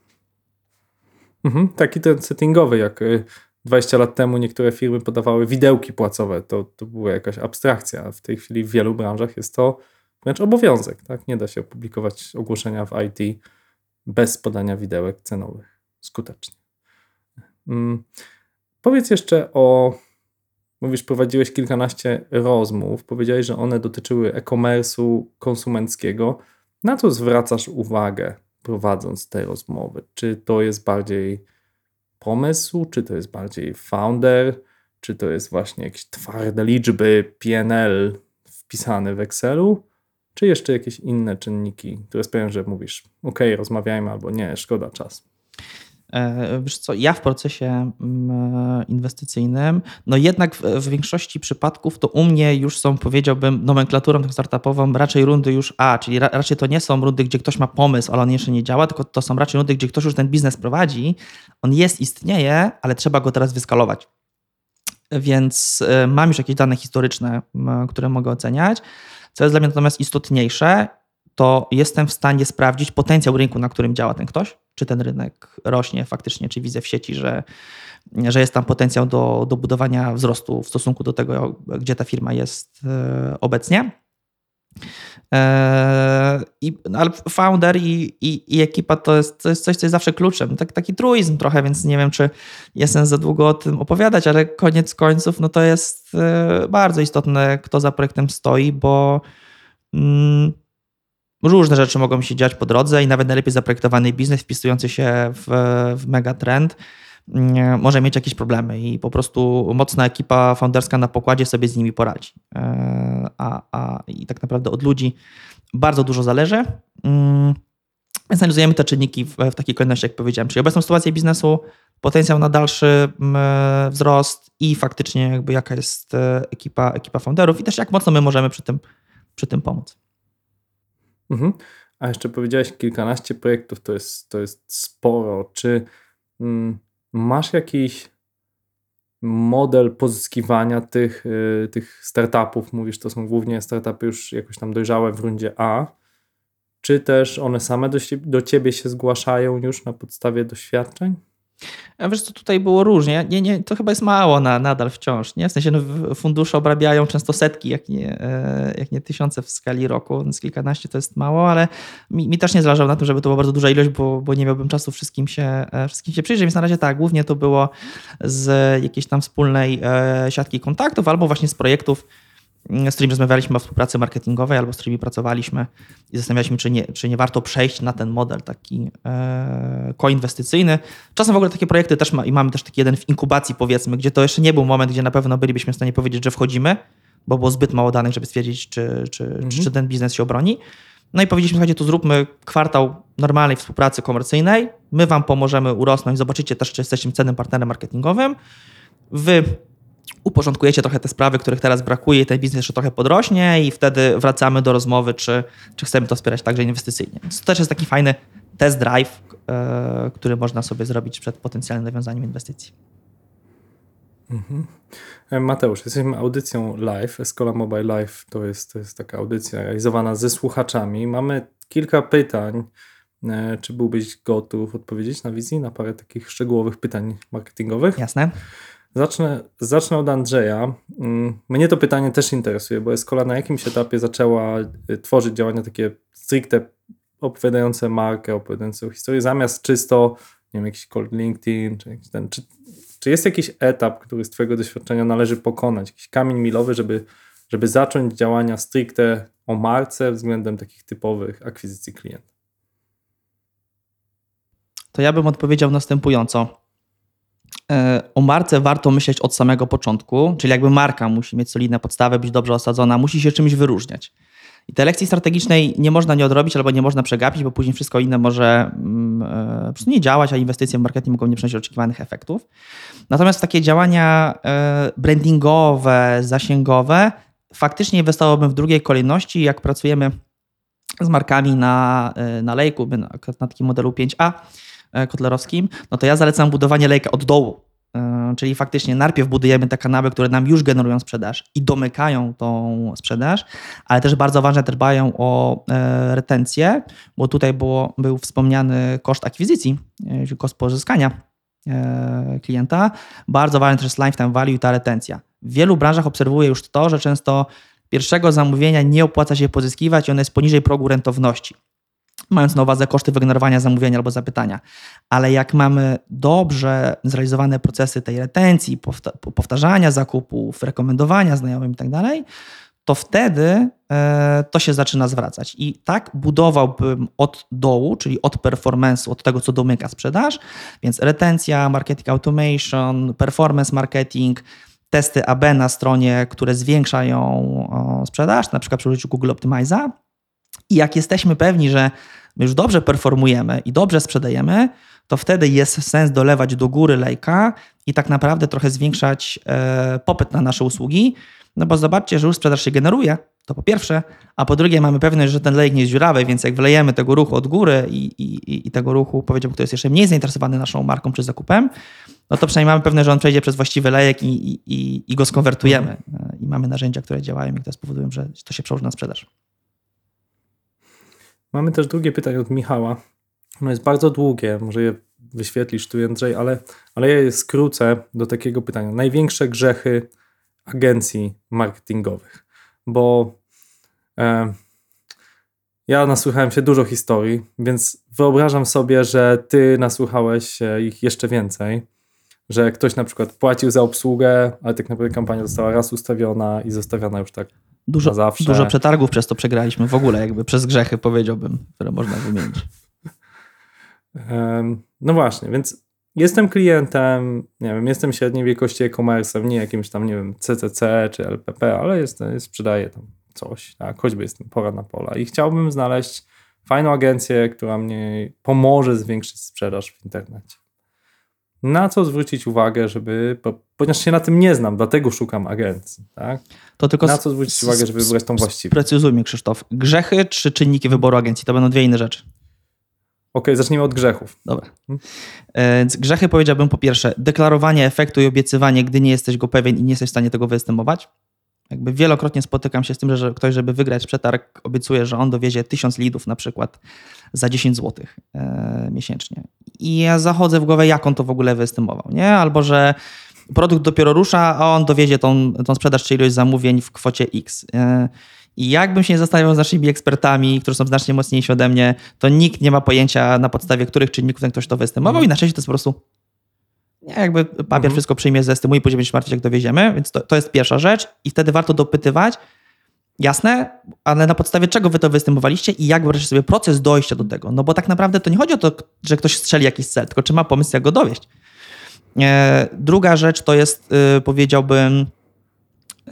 Mhm. Taki ten settingowy, jak y, 20 lat temu niektóre firmy podawały widełki płacowe, to, to była jakaś abstrakcja. W tej chwili w wielu branżach jest to wręcz obowiązek. Tak? Nie da się opublikować ogłoszenia w IT bez podania widełek cenowych skutecznie. Mm. Powiedz jeszcze o. Mówisz, prowadziłeś kilkanaście rozmów. Powiedziałeś, że one dotyczyły e-commerce'u konsumenckiego. Na co zwracasz uwagę prowadząc te rozmowy? Czy to jest bardziej pomysł, czy to jest bardziej founder, czy to jest właśnie jakieś twarde liczby, PNL wpisane w Excelu, czy jeszcze jakieś inne czynniki, które sprawiają, że mówisz, ok, rozmawiajmy albo nie, szkoda czasu. E, Wiesz co, ja w procesie mm, inwestycyjnym, no jednak w, w większości przypadków to u mnie już są, powiedziałbym, nomenklaturą tak startupową raczej rundy już A, czyli ra, raczej to nie są rundy, gdzie ktoś ma pomysł, ale on jeszcze nie działa, tylko to są raczej rundy, gdzie ktoś już ten biznes prowadzi, on jest, istnieje, ale trzeba go teraz wyskalować. Więc e, mam już jakieś dane historyczne, które mogę oceniać. Co jest dla mnie natomiast istotniejsze, to jestem w stanie sprawdzić potencjał rynku, na którym działa ten ktoś, czy ten rynek rośnie faktycznie, czy widzę w sieci, że, że jest tam potencjał do, do budowania wzrostu w stosunku do tego, gdzie ta firma jest e, obecnie. Eee, i, no, ale founder i, i, i, ekipa to jest, to jest coś, co jest zawsze kluczem. Tak, taki truizm trochę, więc nie wiem, czy jestem za długo o tym opowiadać, ale koniec końców no to jest e, bardzo istotne, kto za projektem stoi, bo mm, różne rzeczy mogą się dziać po drodze i nawet najlepiej zaprojektowany biznes wpisujący się w, w megatrend może mieć jakieś problemy i po prostu mocna ekipa founderska na pokładzie sobie z nimi poradzi. E, a, a, I tak naprawdę od ludzi bardzo dużo zależy. Mm, analizujemy te czynniki w, w takiej kolejności, jak powiedziałem, czyli obecną sytuację biznesu, potencjał na dalszy mm, wzrost i faktycznie jakby jaka jest e, ekipa, ekipa founderów i też jak mocno my możemy przy tym, przy tym pomóc. Mhm. A jeszcze powiedziałeś kilkanaście projektów, to jest, to jest sporo. Czy mm, Masz jakiś model pozyskiwania tych, y, tych startupów? Mówisz, to są głównie startupy już jakoś tam dojrzałe w rundzie A. Czy też one same do, do ciebie się zgłaszają już na podstawie doświadczeń? A wiesz co, tutaj było różnie. Nie, nie, to chyba jest mało na, nadal wciąż. Nie? W sensie no, fundusze obrabiają często setki, jak nie, e, jak nie tysiące w skali roku, więc kilkanaście to jest mało, ale mi, mi też nie zależało na tym, żeby to była bardzo duża ilość, bo, bo nie miałbym czasu wszystkim się, e, wszystkim się przyjrzeć, więc na razie tak, głównie to było z jakiejś tam wspólnej e, siatki kontaktów albo właśnie z projektów, z którymi rozmawialiśmy o współpracy marketingowej albo z którymi pracowaliśmy i zastanawialiśmy, czy nie, czy nie warto przejść na ten model taki e, koinwestycyjny. Czasem w ogóle takie projekty też ma, i mamy też taki jeden w inkubacji powiedzmy, gdzie to jeszcze nie był moment, gdzie na pewno bylibyśmy w stanie powiedzieć, że wchodzimy, bo było zbyt mało danych, żeby stwierdzić, czy, czy, mhm. czy, czy ten biznes się obroni. No i powiedzieliśmy, słuchajcie, tu zróbmy kwartał normalnej współpracy komercyjnej, my wam pomożemy urosnąć, zobaczycie też, czy jesteśmy cennym partnerem marketingowym. Wy uporządkujecie trochę te sprawy, których teraz brakuje i ten biznes jeszcze trochę podrośnie i wtedy wracamy do rozmowy, czy, czy chcemy to wspierać także inwestycyjnie. Więc to też jest taki fajny test drive, yy, który można sobie zrobić przed potencjalnym nawiązaniem inwestycji. Mhm. E, Mateusz, jesteśmy audycją live. Escola Mobile Live to jest, to jest taka audycja realizowana ze słuchaczami. Mamy kilka pytań. E, czy byłbyś gotów odpowiedzieć na wizji, na parę takich szczegółowych pytań marketingowych? Jasne. Zacznę, zacznę od Andrzeja. Mm, mnie to pytanie też interesuje, bo Escola na jakimś etapie zaczęła y, tworzyć działania takie stricte opowiadające markę, opowiadające o historii, zamiast czysto, nie wiem, jakiś cold LinkedIn, czy, ten, czy, czy jest jakiś etap, który z Twojego doświadczenia należy pokonać, jakiś kamień milowy, żeby, żeby zacząć działania stricte o marce względem takich typowych akwizycji klienta? To ja bym odpowiedział następująco. E, o marce warto myśleć od samego początku, czyli jakby marka musi mieć solidne podstawy, być dobrze osadzona, musi się czymś wyróżniać. I tej lekcji strategicznej nie można nie odrobić albo nie można przegapić, bo później wszystko inne może mm, e, nie działać, a inwestycje w marketing mogą nie przynosić oczekiwanych efektów. Natomiast takie działania e, brandingowe, zasięgowe faktycznie inwestowałbym w drugiej kolejności, jak pracujemy z markami na, na lejku, na, na takim modelu 5A, E, kotlerowskim, no to ja zalecam budowanie lejka od dołu. E, czyli faktycznie najpierw budujemy te kanały, które nam już generują sprzedaż i domykają tą sprzedaż, ale też bardzo ważne, dbają o e, retencję, bo tutaj było, był wspomniany koszt akwizycji, koszt pozyskania klienta. Bardzo ważne też jest lifetime value i ta retencja. W wielu branżach obserwuję już to, że często pierwszego zamówienia nie opłaca się pozyskiwać i ono jest poniżej progu rentowności mając na uwadze koszty wygenerowania zamówienia albo zapytania. Ale jak mamy dobrze zrealizowane procesy tej retencji, powtarzania zakupów, rekomendowania znajomym i tak dalej, to wtedy e, to się zaczyna zwracać. I tak budowałbym od dołu, czyli od performance'u, od tego, co domyka sprzedaż, więc retencja, marketing automation, performance marketing, testy AB na stronie, które zwiększają sprzedaż, na przykład przy użyciu Google Optimiza. I jak jesteśmy pewni, że już dobrze performujemy i dobrze sprzedajemy, to wtedy jest sens dolewać do góry lejka i tak naprawdę trochę zwiększać e, popyt na nasze usługi, no bo zobaczcie, że już sprzedaż się generuje, to po pierwsze, a po drugie mamy pewność, że ten lejek nie jest dziurawy, więc jak wlejemy tego ruchu od góry i, i, i tego ruchu, powiedziałbym, kto jest jeszcze mniej zainteresowany naszą marką czy zakupem, no to przynajmniej mamy pewność, że on przejdzie przez właściwy lejek i, i, i go skonwertujemy. E, I mamy narzędzia, które działają i które spowodują, że to się przełoży na sprzedaż. Mamy też drugie pytanie od Michała. Ono jest bardzo długie, może je wyświetlisz tu, Andrzej, ale, ale ja je skrócę do takiego pytania. Największe grzechy agencji marketingowych, bo e, Ja nasłuchałem się dużo historii, więc wyobrażam sobie, że ty nasłuchałeś się ich jeszcze więcej. Że ktoś na przykład płacił za obsługę, ale tak naprawdę kampania została raz ustawiona i zostawiona już tak Dużo, dużo przetargów przez to przegraliśmy w ogóle, jakby przez grzechy powiedziałbym, które można wymienić. No właśnie, więc jestem klientem, nie wiem, jestem średniej wielkości e-commerce, nie jakimś tam, nie wiem, CCC czy LPP, ale jestem, sprzedaję tam coś, tak, choćby jestem pora na pola i chciałbym znaleźć fajną agencję, która mnie pomoże zwiększyć sprzedaż w internecie. Na co zwrócić uwagę, żeby, ponieważ się na tym nie znam, dlatego szukam agencji, tak? To tylko Na co zwrócić uwagę, żeby wybrać tą właściwą? Precyzujmy, Krzysztof. Grzechy czy czynniki wyboru agencji? To będą dwie inne rzeczy. Okej, zacznijmy od grzechów. Dobra. E, Więc grzechy powiedziałbym po pierwsze, deklarowanie efektu i obiecywanie, gdy nie jesteś go pewien i nie jesteś w stanie tego wyestymować. Jakby wielokrotnie spotykam się z tym, że ktoś, żeby wygrać przetarg, obiecuje, że on dowiezie 1000 lidów na przykład za 10 zł e, miesięcznie. I ja zachodzę w głowę, jak on to w ogóle wyestymował, nie? Albo, że produkt dopiero rusza, a on dowiezie tą, tą sprzedaż czy ilość zamówień w kwocie X. E, I jakbym się nie zastanawiał z naszymi ekspertami, którzy są znacznie mocniejsi ode mnie, to nikt nie ma pojęcia na podstawie których czynników ten ktoś to wyestymował i na szczęście to jest po prostu nie, jakby papier Mhm. wszystko przyjmie, zestymuje i później będziesz martwić, jak dowieziemy, więc to, to jest pierwsza rzecz i wtedy warto dopytywać, jasne, ale na podstawie czego wy to występowaliście i jak wyobraźcie sobie proces dojścia do tego, no bo tak naprawdę to nie chodzi o to, że ktoś strzeli jakiś cel, tylko czy ma pomysł, jak go dowieść. E, Druga rzecz to jest, y, powiedziałbym,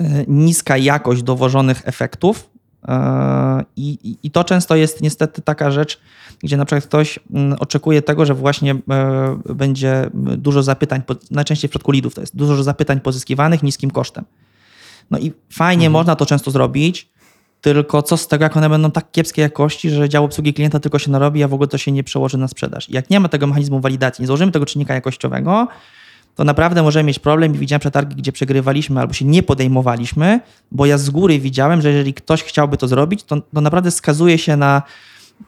y, niska jakość dowożonych efektów. E, I, i- I to często jest niestety taka rzecz, gdzie na przykład ktoś mm, oczekuje tego, że właśnie e, będzie dużo zapytań, najczęściej w przypadku lidów to jest dużo zapytań pozyskiwanych niskim kosztem. No i fajnie można to często zrobić, tylko co z tego, jak one będą tak kiepskiej jakości, że dział obsługi klienta tylko się narobi, a w ogóle to się nie przełoży na sprzedaż. I jak nie ma tego mechanizmu walidacji, nie założymy tego czynnika jakościowego, to naprawdę możemy mieć problem i widziałem przetargi, gdzie przegrywaliśmy albo się nie podejmowaliśmy, bo ja z góry widziałem, że jeżeli ktoś chciałby to zrobić, to, to naprawdę skazuje się na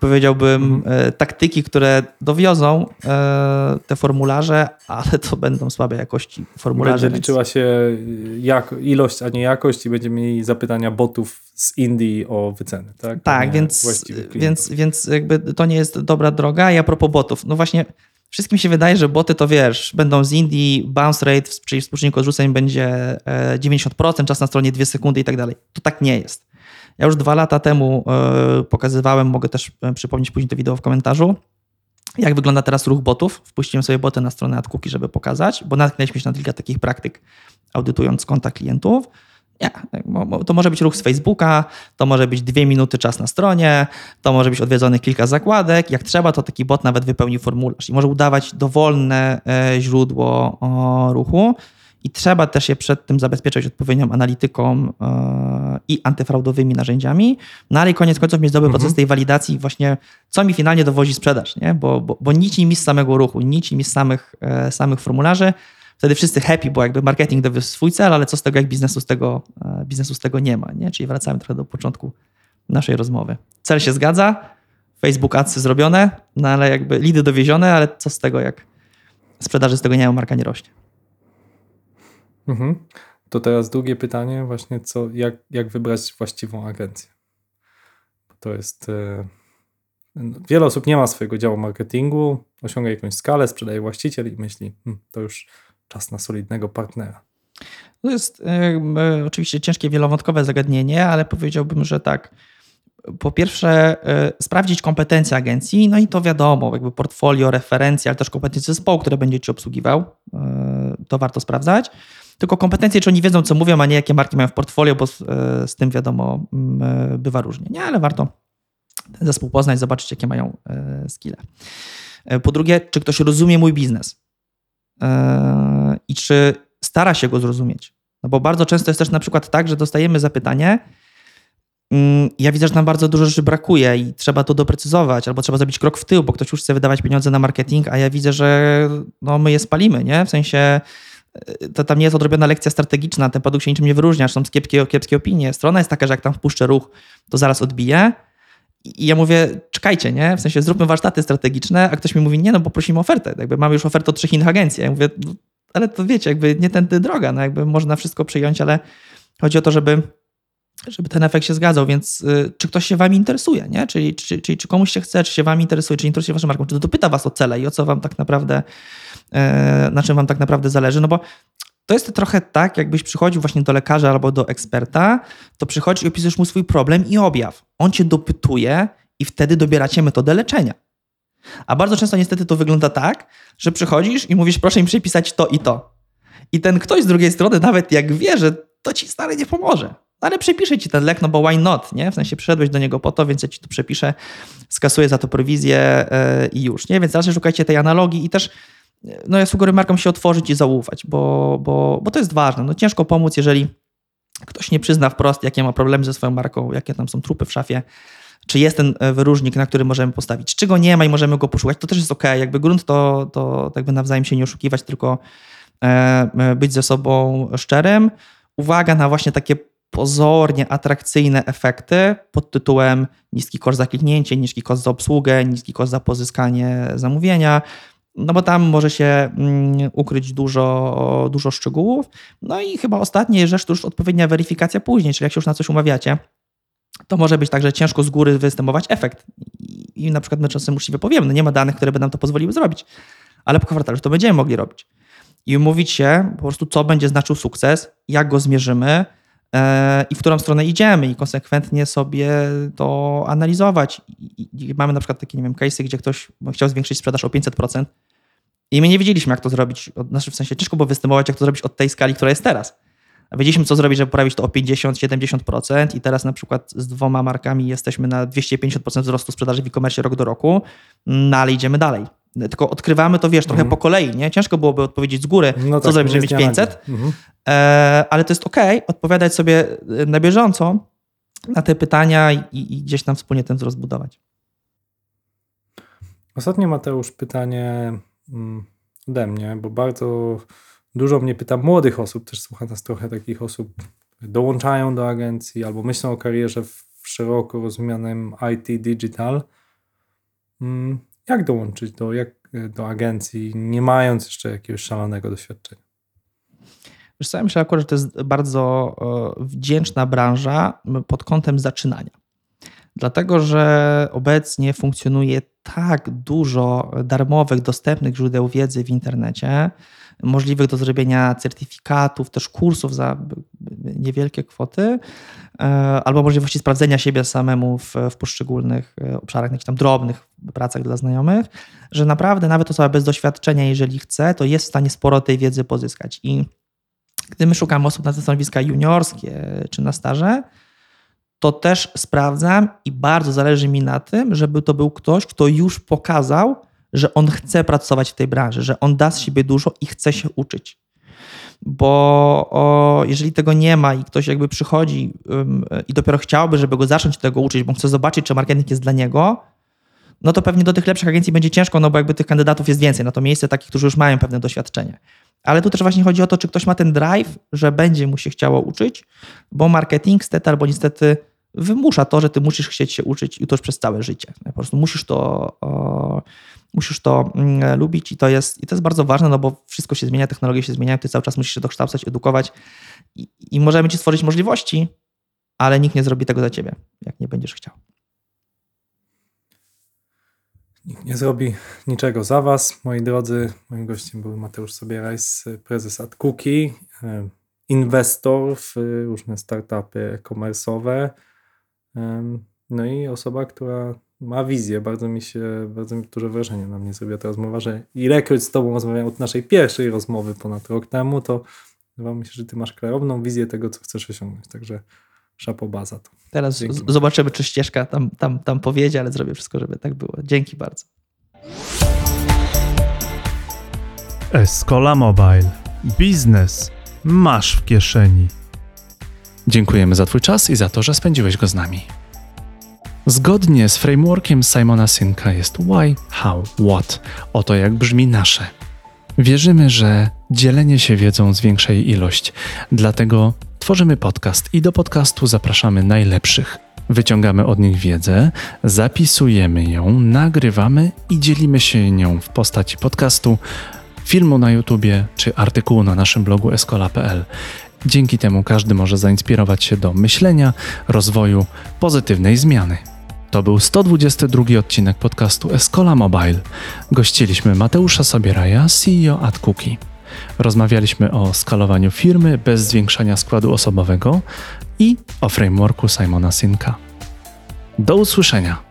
powiedziałbym e, taktyki, które dowiozą e, te formularze, ale to będą słabej jakości formularze. Będzie więc- liczyła się jak, ilość, a nie jakość i będziemy mieli zapytania botów z Indii o wyceny, tak? Tak, więc, więc, więc jakby to nie jest dobra droga. I a propos botów, no właśnie wszystkim się wydaje, że boty to wiesz, będą z Indii, bounce rate, czyli współczynnik odrzuceń będzie e, 90%, czas na stronie 2 sekundy i tak dalej. To tak nie jest. Ja już dwa lata temu e, pokazywałem, mogę też e, przypomnieć później to wideo w komentarzu, jak wygląda teraz ruch botów. Wpuściłem sobie boty na stronę AdCookie, żeby pokazać, bo natknęliśmy się na kilka takich praktyk, audytując konta klientów. Nie, to może być ruch z Facebooka, to może być dwie minuty czas na stronie, to może być odwiedzonych kilka zakładek. Jak trzeba, to taki bot nawet wypełni formularz i może udawać dowolne e, źródło ruchu. I trzeba też je przed tym zabezpieczać odpowiednią analityką e, i antyfraudowymi narzędziami. No ale i koniec końców mieć dobry Mhm. proces tej walidacji właśnie, co mi finalnie dowozi sprzedaż, nie? Bo, bo, bo nic mi z samego ruchu, nic mi z samych, e, samych formularzy. Wtedy wszyscy happy, bo jakby marketing dowiózł swój cel, ale co z tego, jak biznesu z tego, e, biznesu z tego nie ma, nie? Czyli wracamy trochę do początku naszej rozmowy. Cel się zgadza, Facebook adsy zrobione, no ale jakby lidy dowiezione, ale co z tego, jak sprzedaży z tego nie ma, marka nie rośnie. Mhm. To teraz drugie pytanie, właśnie co, jak, jak wybrać właściwą agencję? To jest. e, no, Wiele osób nie ma swojego działu marketingu, osiąga jakąś skalę, sprzedaje właściciel i myśli, hm, to już czas na solidnego partnera. To jest e, oczywiście ciężkie, wielowątkowe zagadnienie, ale powiedziałbym, że tak. Po pierwsze, e, sprawdzić kompetencje agencji, no i to wiadomo, jakby portfolio, referencje, ale też kompetencje zespołu, które będzie ci obsługiwał. E, To warto sprawdzać. Tylko kompetencje, czy oni wiedzą, co mówią, a nie jakie marki mają w portfolio, bo z, e, z tym wiadomo, m, e, bywa różnie. Nie, ale warto ten zespół poznać, zobaczyć, jakie mają e, skille. Po drugie, czy ktoś rozumie mój biznes i czy stara się go zrozumieć. No bo bardzo często jest też na przykład tak, że dostajemy zapytanie, mm, ja widzę, że nam bardzo dużo rzeczy brakuje i trzeba to doprecyzować, albo trzeba zrobić krok w tył, bo ktoś już chce wydawać pieniądze na marketing, a ja widzę, że no, my je spalimy, nie? W sensie to tam nie jest odrobiona lekcja strategiczna, ten produkt się niczym nie wyróżnia, są kiepskie, kiepskie opinie. Strona jest taka, że jak tam wpuszczę ruch, to zaraz odbije. I ja mówię, czekajcie, nie? W sensie zróbmy warsztaty strategiczne, a ktoś mi mówi, nie, no bo prosimy o ofertę. Jakby mamy już ofertę od trzech innych agencji. Ja mówię, no, ale to wiecie, jakby nie tędy droga, no jakby można wszystko przyjąć, ale chodzi o to, żeby żeby ten efekt się zgadzał, więc y, czy ktoś się wami interesuje, nie? Czyli, czy, czyli czy komuś się chce, czy się wami interesuje, czy interesuje waszą marką, czy dopyta was o cele i o co wam tak naprawdę, e, na czym wam tak naprawdę zależy, no bo to jest trochę tak, jakbyś przychodził właśnie do lekarza albo do eksperta, to przychodzisz i opisujesz mu swój problem i objaw. On cię dopytuje i wtedy dobieracie metodę leczenia. A bardzo często niestety to wygląda tak, że przychodzisz i mówisz, proszę mi przepisać to i to. I ten ktoś z drugiej strony, nawet jak wie, że to ci stary nie pomoże. Ale przepiszę ci ten lek, no bo why not, nie? W sensie przyszedłeś do niego po to, więc ja ci to przepiszę, skasuję za to prowizję yy, i już, nie? Więc raczej szukajcie tej analogii i też no ja sugeruję markom się otworzyć i zaufać, bo, bo, bo to jest ważne. No ciężko pomóc, jeżeli ktoś nie przyzna wprost, jakie ma problemy ze swoją marką, jakie tam są trupy w szafie, czy jest ten e, wyróżnik, na który możemy postawić. Czy go nie ma i możemy go poszukać, to też jest ok. Jakby grunt to, to jakby nawzajem się nie oszukiwać, tylko e, e, być ze sobą szczerym. Uwaga na właśnie takie pozornie atrakcyjne efekty pod tytułem niski koszt za kliknięcie, niski koszt za obsługę, niski koszt za pozyskanie zamówienia, no bo tam może się mm, ukryć dużo, dużo szczegółów. No i chyba ostatnia rzecz to już odpowiednia weryfikacja później, czyli jak się już na coś umawiacie, to może być tak, że ciężko z góry występować efekt. I na przykład my czasem uczciwie powiemy, no nie ma danych, które by nam to pozwoliły zrobić, ale po kwartale to będziemy mogli robić. I umówić się po prostu, co będzie znaczył sukces, jak go zmierzymy, i w którą stronę idziemy i konsekwentnie sobie to analizować. I mamy na przykład takie, nie wiem, case'y, gdzie ktoś chciał zwiększyć sprzedaż o 500%, i my nie wiedzieliśmy, jak to zrobić. Znaczy, w sensie ciężko było występować, jak to zrobić od tej skali, która jest teraz. Wiedzieliśmy, co zrobić, żeby poprawić to o 50-70% i teraz na przykład z dwoma markami jesteśmy na 250% wzrostu sprzedaży w e-commerce rok do roku, no ale idziemy dalej. Tylko odkrywamy to, wiesz, trochę mhm. po kolei, nie? Ciężko byłoby odpowiedzieć z góry, no co tak, zrobić, żeby mieć 500, mhm. e, ale to jest ok, odpowiadać sobie na bieżąco na te pytania i, i gdzieś tam wspólnie ten wzrost budować. Ostatnio Mateusz pytanie Mm, ode mnie, bo bardzo dużo mnie pyta młodych osób, też słucha nas trochę takich osób, dołączają do agencji albo myślą o karierze w szeroko rozumianym IT digital. Jak dołączyć do, jak, do agencji, nie mając jeszcze jakiegoś szalonego doświadczenia? Wiesz co, ja myślę akurat, że to jest bardzo e, wdzięczna branża pod kątem zaczynania. Dlatego, że obecnie funkcjonuje tak dużo darmowych, dostępnych źródeł wiedzy w internecie, możliwych do zrobienia certyfikatów, też kursów za niewielkie kwoty, e, albo możliwości sprawdzenia siebie samemu w, w poszczególnych e, obszarach, jakichś tam drobnych pracach dla znajomych, że naprawdę nawet osoba bez doświadczenia, jeżeli chce, to jest w stanie sporo tej wiedzy pozyskać. I gdy my szukamy osób na te stanowiska juniorskie czy na staże, to też sprawdzam i bardzo zależy mi na tym, żeby to był ktoś, kto już pokazał, że on chce pracować w tej branży, że on da z siebie dużo i chce się uczyć. Bo o, jeżeli tego nie ma i ktoś jakby przychodzi um, i dopiero chciałby, żeby go zacząć tego uczyć, bo chce zobaczyć, czy marketing jest dla niego, no to pewnie do tych lepszych agencji będzie ciężko, no bo jakby tych kandydatów jest więcej na to miejsce, takich, którzy już mają pewne doświadczenie. Ale tu też właśnie chodzi o to, czy ktoś ma ten drive, że będzie mu się chciało uczyć, bo marketing stety albo niestety wymusza to, że ty musisz chcieć się uczyć i to już przez całe życie. Po prostu musisz to, musisz to mm, lubić i to, jest, i to jest bardzo ważne, no bo wszystko się zmienia, technologie się zmieniają, ty cały czas musisz się dokształcać, edukować i, i możemy ci stworzyć możliwości, ale nikt nie zrobi tego za ciebie, jak nie będziesz chciał. Nikt nie zrobi niczego za was, moi drodzy. Moim gościem był Mateusz Sobierajs, prezes AdCookie, e, inwestor w różne startupy komersowe. No i osoba, która ma wizję. Bardzo mi się, bardzo mi duże wrażenie na mnie zrobiła ta rozmowa, że ilekroć z tobą rozmawiałem od naszej pierwszej rozmowy ponad rok temu, to wydawało mi się, że ty masz klarowną wizję tego, co chcesz osiągnąć. Także szapoba za to. Teraz Dzięki. zobaczymy, czy ścieżka tam, tam, tam powiedzie, ale zrobię wszystko, żeby tak było. Dzięki bardzo. Escola Mobile. Biznes masz w kieszeni. Dziękujemy za Twój czas i za to, że spędziłeś go z nami. Zgodnie z frameworkiem Simona Synka jest why, how, what. Oto jak brzmi nasze. Wierzymy, że dzielenie się wiedzą zwiększa jej ilość, dlatego tworzymy podcast i do podcastu zapraszamy najlepszych. Wyciągamy od nich wiedzę, zapisujemy ją, nagrywamy i dzielimy się nią w postaci podcastu, filmu na YouTubie czy artykułu na naszym blogu escola.pl. Dzięki temu każdy może zainspirować się do myślenia, rozwoju, pozytywnej zmiany. To był 122 odcinek podcastu Escola Mobile. Gościliśmy Mateusza Sobieraja, CEO AdCookie. Rozmawialiśmy o skalowaniu firmy bez zwiększania składu osobowego i o frameworku Simona Synka. Do usłyszenia.